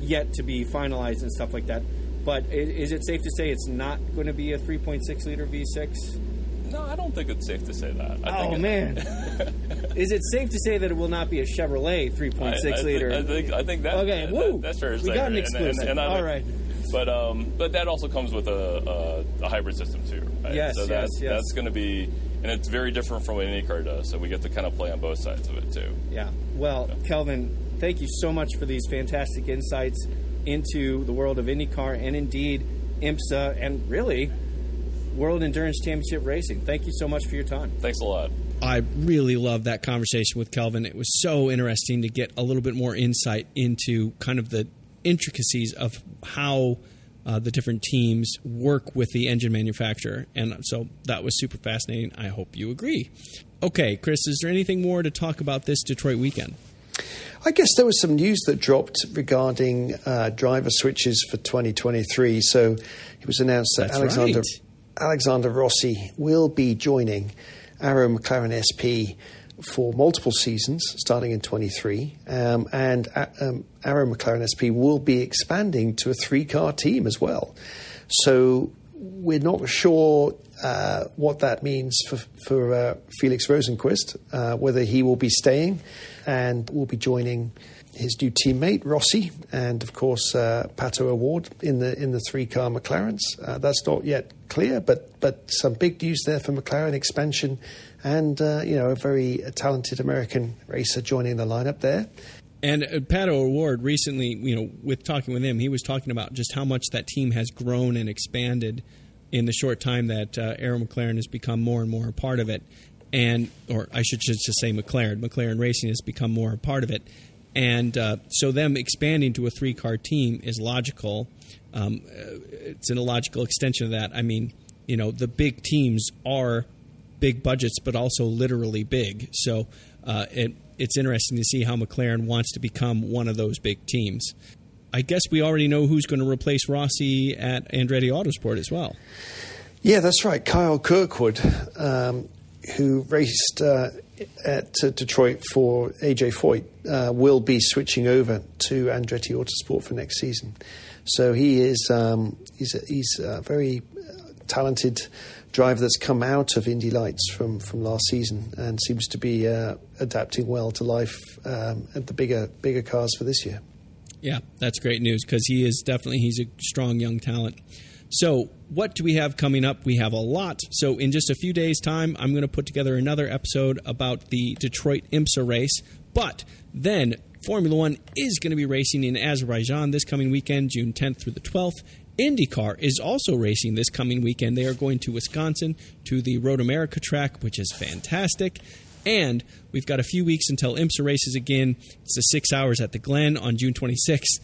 [SPEAKER 3] yet to be finalized and stuff like that. But is it safe to say it's not going to be a 3.6 liter V6?
[SPEAKER 5] No, I don't think it's safe to say that. I
[SPEAKER 3] Oh man, [LAUGHS] is it safe to say that it will not be a Chevrolet 3.6
[SPEAKER 5] I, I think-
[SPEAKER 3] liter?
[SPEAKER 5] I think I think that.
[SPEAKER 3] Okay,
[SPEAKER 5] that-
[SPEAKER 3] woo.
[SPEAKER 5] that's fair.
[SPEAKER 3] We got an
[SPEAKER 5] And- and-
[SPEAKER 3] exclusive.
[SPEAKER 5] and I-
[SPEAKER 3] All right.
[SPEAKER 5] But um, but that also comes with a, a, a hybrid system too. Right?
[SPEAKER 3] Yes,
[SPEAKER 5] so
[SPEAKER 3] yes,
[SPEAKER 5] that's,
[SPEAKER 3] yes.
[SPEAKER 5] that's going to be, and it's very different from what IndyCar does. So we get to kind of play on both sides of it too.
[SPEAKER 3] Yeah. Well, Kelvin, thank you so much for these fantastic insights into the world of IndyCar and indeed IMSA and really World Endurance Championship Racing. Thank you so much for your time.
[SPEAKER 5] Thanks a lot.
[SPEAKER 1] I really loved that conversation with Kelvin. It was so interesting to get a little bit more insight into kind of the intricacies of how uh, the different teams work with the engine manufacturer. And so that was super fascinating. I hope you agree. Okay, Chris, is there anything more to talk about this Detroit weekend?
[SPEAKER 2] I guess there was some news that dropped regarding uh, driver switches for 2023. So it was announced that
[SPEAKER 1] That's
[SPEAKER 2] Alexander
[SPEAKER 1] right.
[SPEAKER 2] Alexander Rossi will be joining Arrow McLaren SP for multiple seasons starting in 23, um, and uh, um, Arrow McLaren SP will be expanding to a three-car team as well. So we're not sure uh, what that means for, for uh, Felix Rosenqvist, uh, whether he will be staying and will be joining his new teammate Rossi, and of course uh, Pato O'Ward in the in the three car McLarens. Uh, that's not yet clear, but but some big news there for McLaren expansion, and uh, you know a very talented American racer joining the lineup there.
[SPEAKER 1] And uh, Pato O'Ward recently, you know, with talking with him, he was talking about just how much that team has grown and expanded in the short time that uh, Arrow McLaren has become more and more a part of it. And, or I should just say McLaren. McLaren Racing has become more a part of it. And uh, so them expanding to a three car team is logical. Um, uh, it's an illogical extension of that. I mean, you know, the big teams are big budgets, but also literally big. So uh, it, it's interesting to see how McLaren wants to become one of those big teams. I guess we already know who's going to replace Rossi at Andretti Autosport as well.
[SPEAKER 2] Yeah, that's right. Kyle Kirkwood, um, who raced uh, at uh, Detroit for AJ Foyt, uh, will be switching over to Andretti Autosport for next season. So he is um, he's a, he's a very talented driver that's come out of Indy Lights from, from last season and seems to be uh, adapting well to life um, at the bigger bigger cars for this year.
[SPEAKER 1] Yeah, that's great news because he is definitely he's a strong young talent. So, what do we have coming up? We have a lot. So, in just a few days' time, I'm going to put together another episode about the Detroit IMSA race. But then, Formula One is going to be racing in Azerbaijan this coming weekend, June 10th through the 12th. IndyCar is also racing this coming weekend. They are going to Wisconsin to the Road America track, which is fantastic. And we've got a few weeks until IMSA races again. It's the six hours at the Glen on June 26th.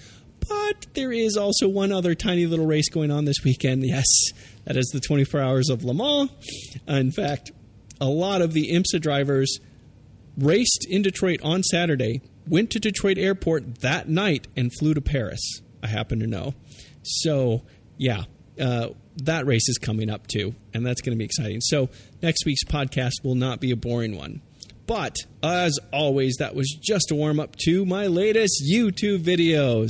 [SPEAKER 1] But there is also one other tiny little race going on this weekend. Yes, that is the 24 hours of Le Mans. Uh, in fact, a lot of the IMSA drivers raced in Detroit on Saturday, went to Detroit Airport that night, and flew to Paris. I happen to know. So, yeah, uh, that race is coming up too, and that's going to be exciting. So, next week's podcast will not be a boring one. But, as always, that was just a warm up to my latest YouTube videos.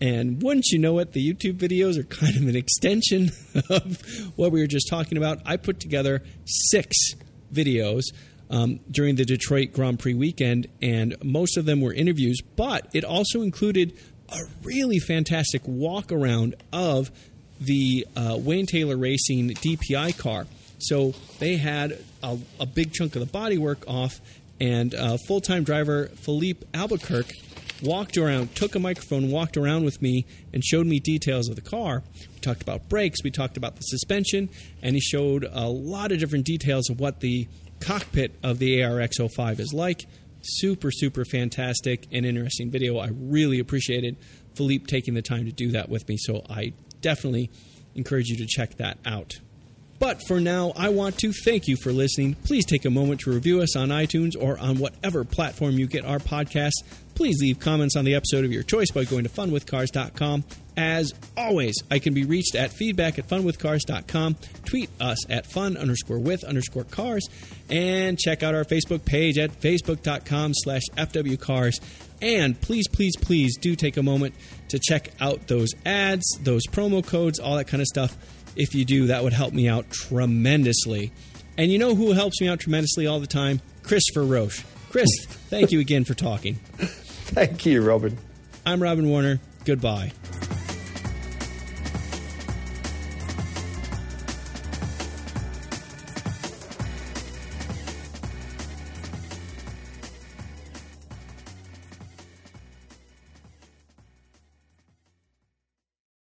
[SPEAKER 1] And wouldn't you know it, the YouTube videos are kind of an extension [LAUGHS] of what we were just talking about. I put together six videos um, during the Detroit Grand Prix weekend, and most of them were interviews, but it also included a really fantastic walk around of the uh, Wayne Taylor Racing DPI car. So they had a, a big chunk of the bodywork off, and uh, full time driver Filipe Albuquerque walked around, took a microphone, walked around with me, and showed me details of the car. We talked about brakes, we talked about the suspension, and he showed a lot of different details of what the cockpit of the ARX 05 is like. Super, super fantastic and interesting video. I really appreciated Filipe taking the time to do that with me, so I definitely encourage you to check that out. But for now, I want to thank you for listening. Please take a moment to review us on iTunes or on whatever platform you get our podcast. Please leave comments on the episode of your choice by going to funwithcars.com. As always, I can be reached at feedback at funwithcars.com. Tweet us at fun underscore with underscore cars. And check out our Facebook page at facebook.com slash fwcars. And please, please, please do take a moment to check out those ads, those promo codes, all that kind of stuff if you do, that would help me out tremendously. And you know who helps me out tremendously all the time? Christopher Roche. Chris, [LAUGHS] thank you again for talking.
[SPEAKER 2] Thank you, Robin.
[SPEAKER 1] I'm Robin Warner. Goodbye.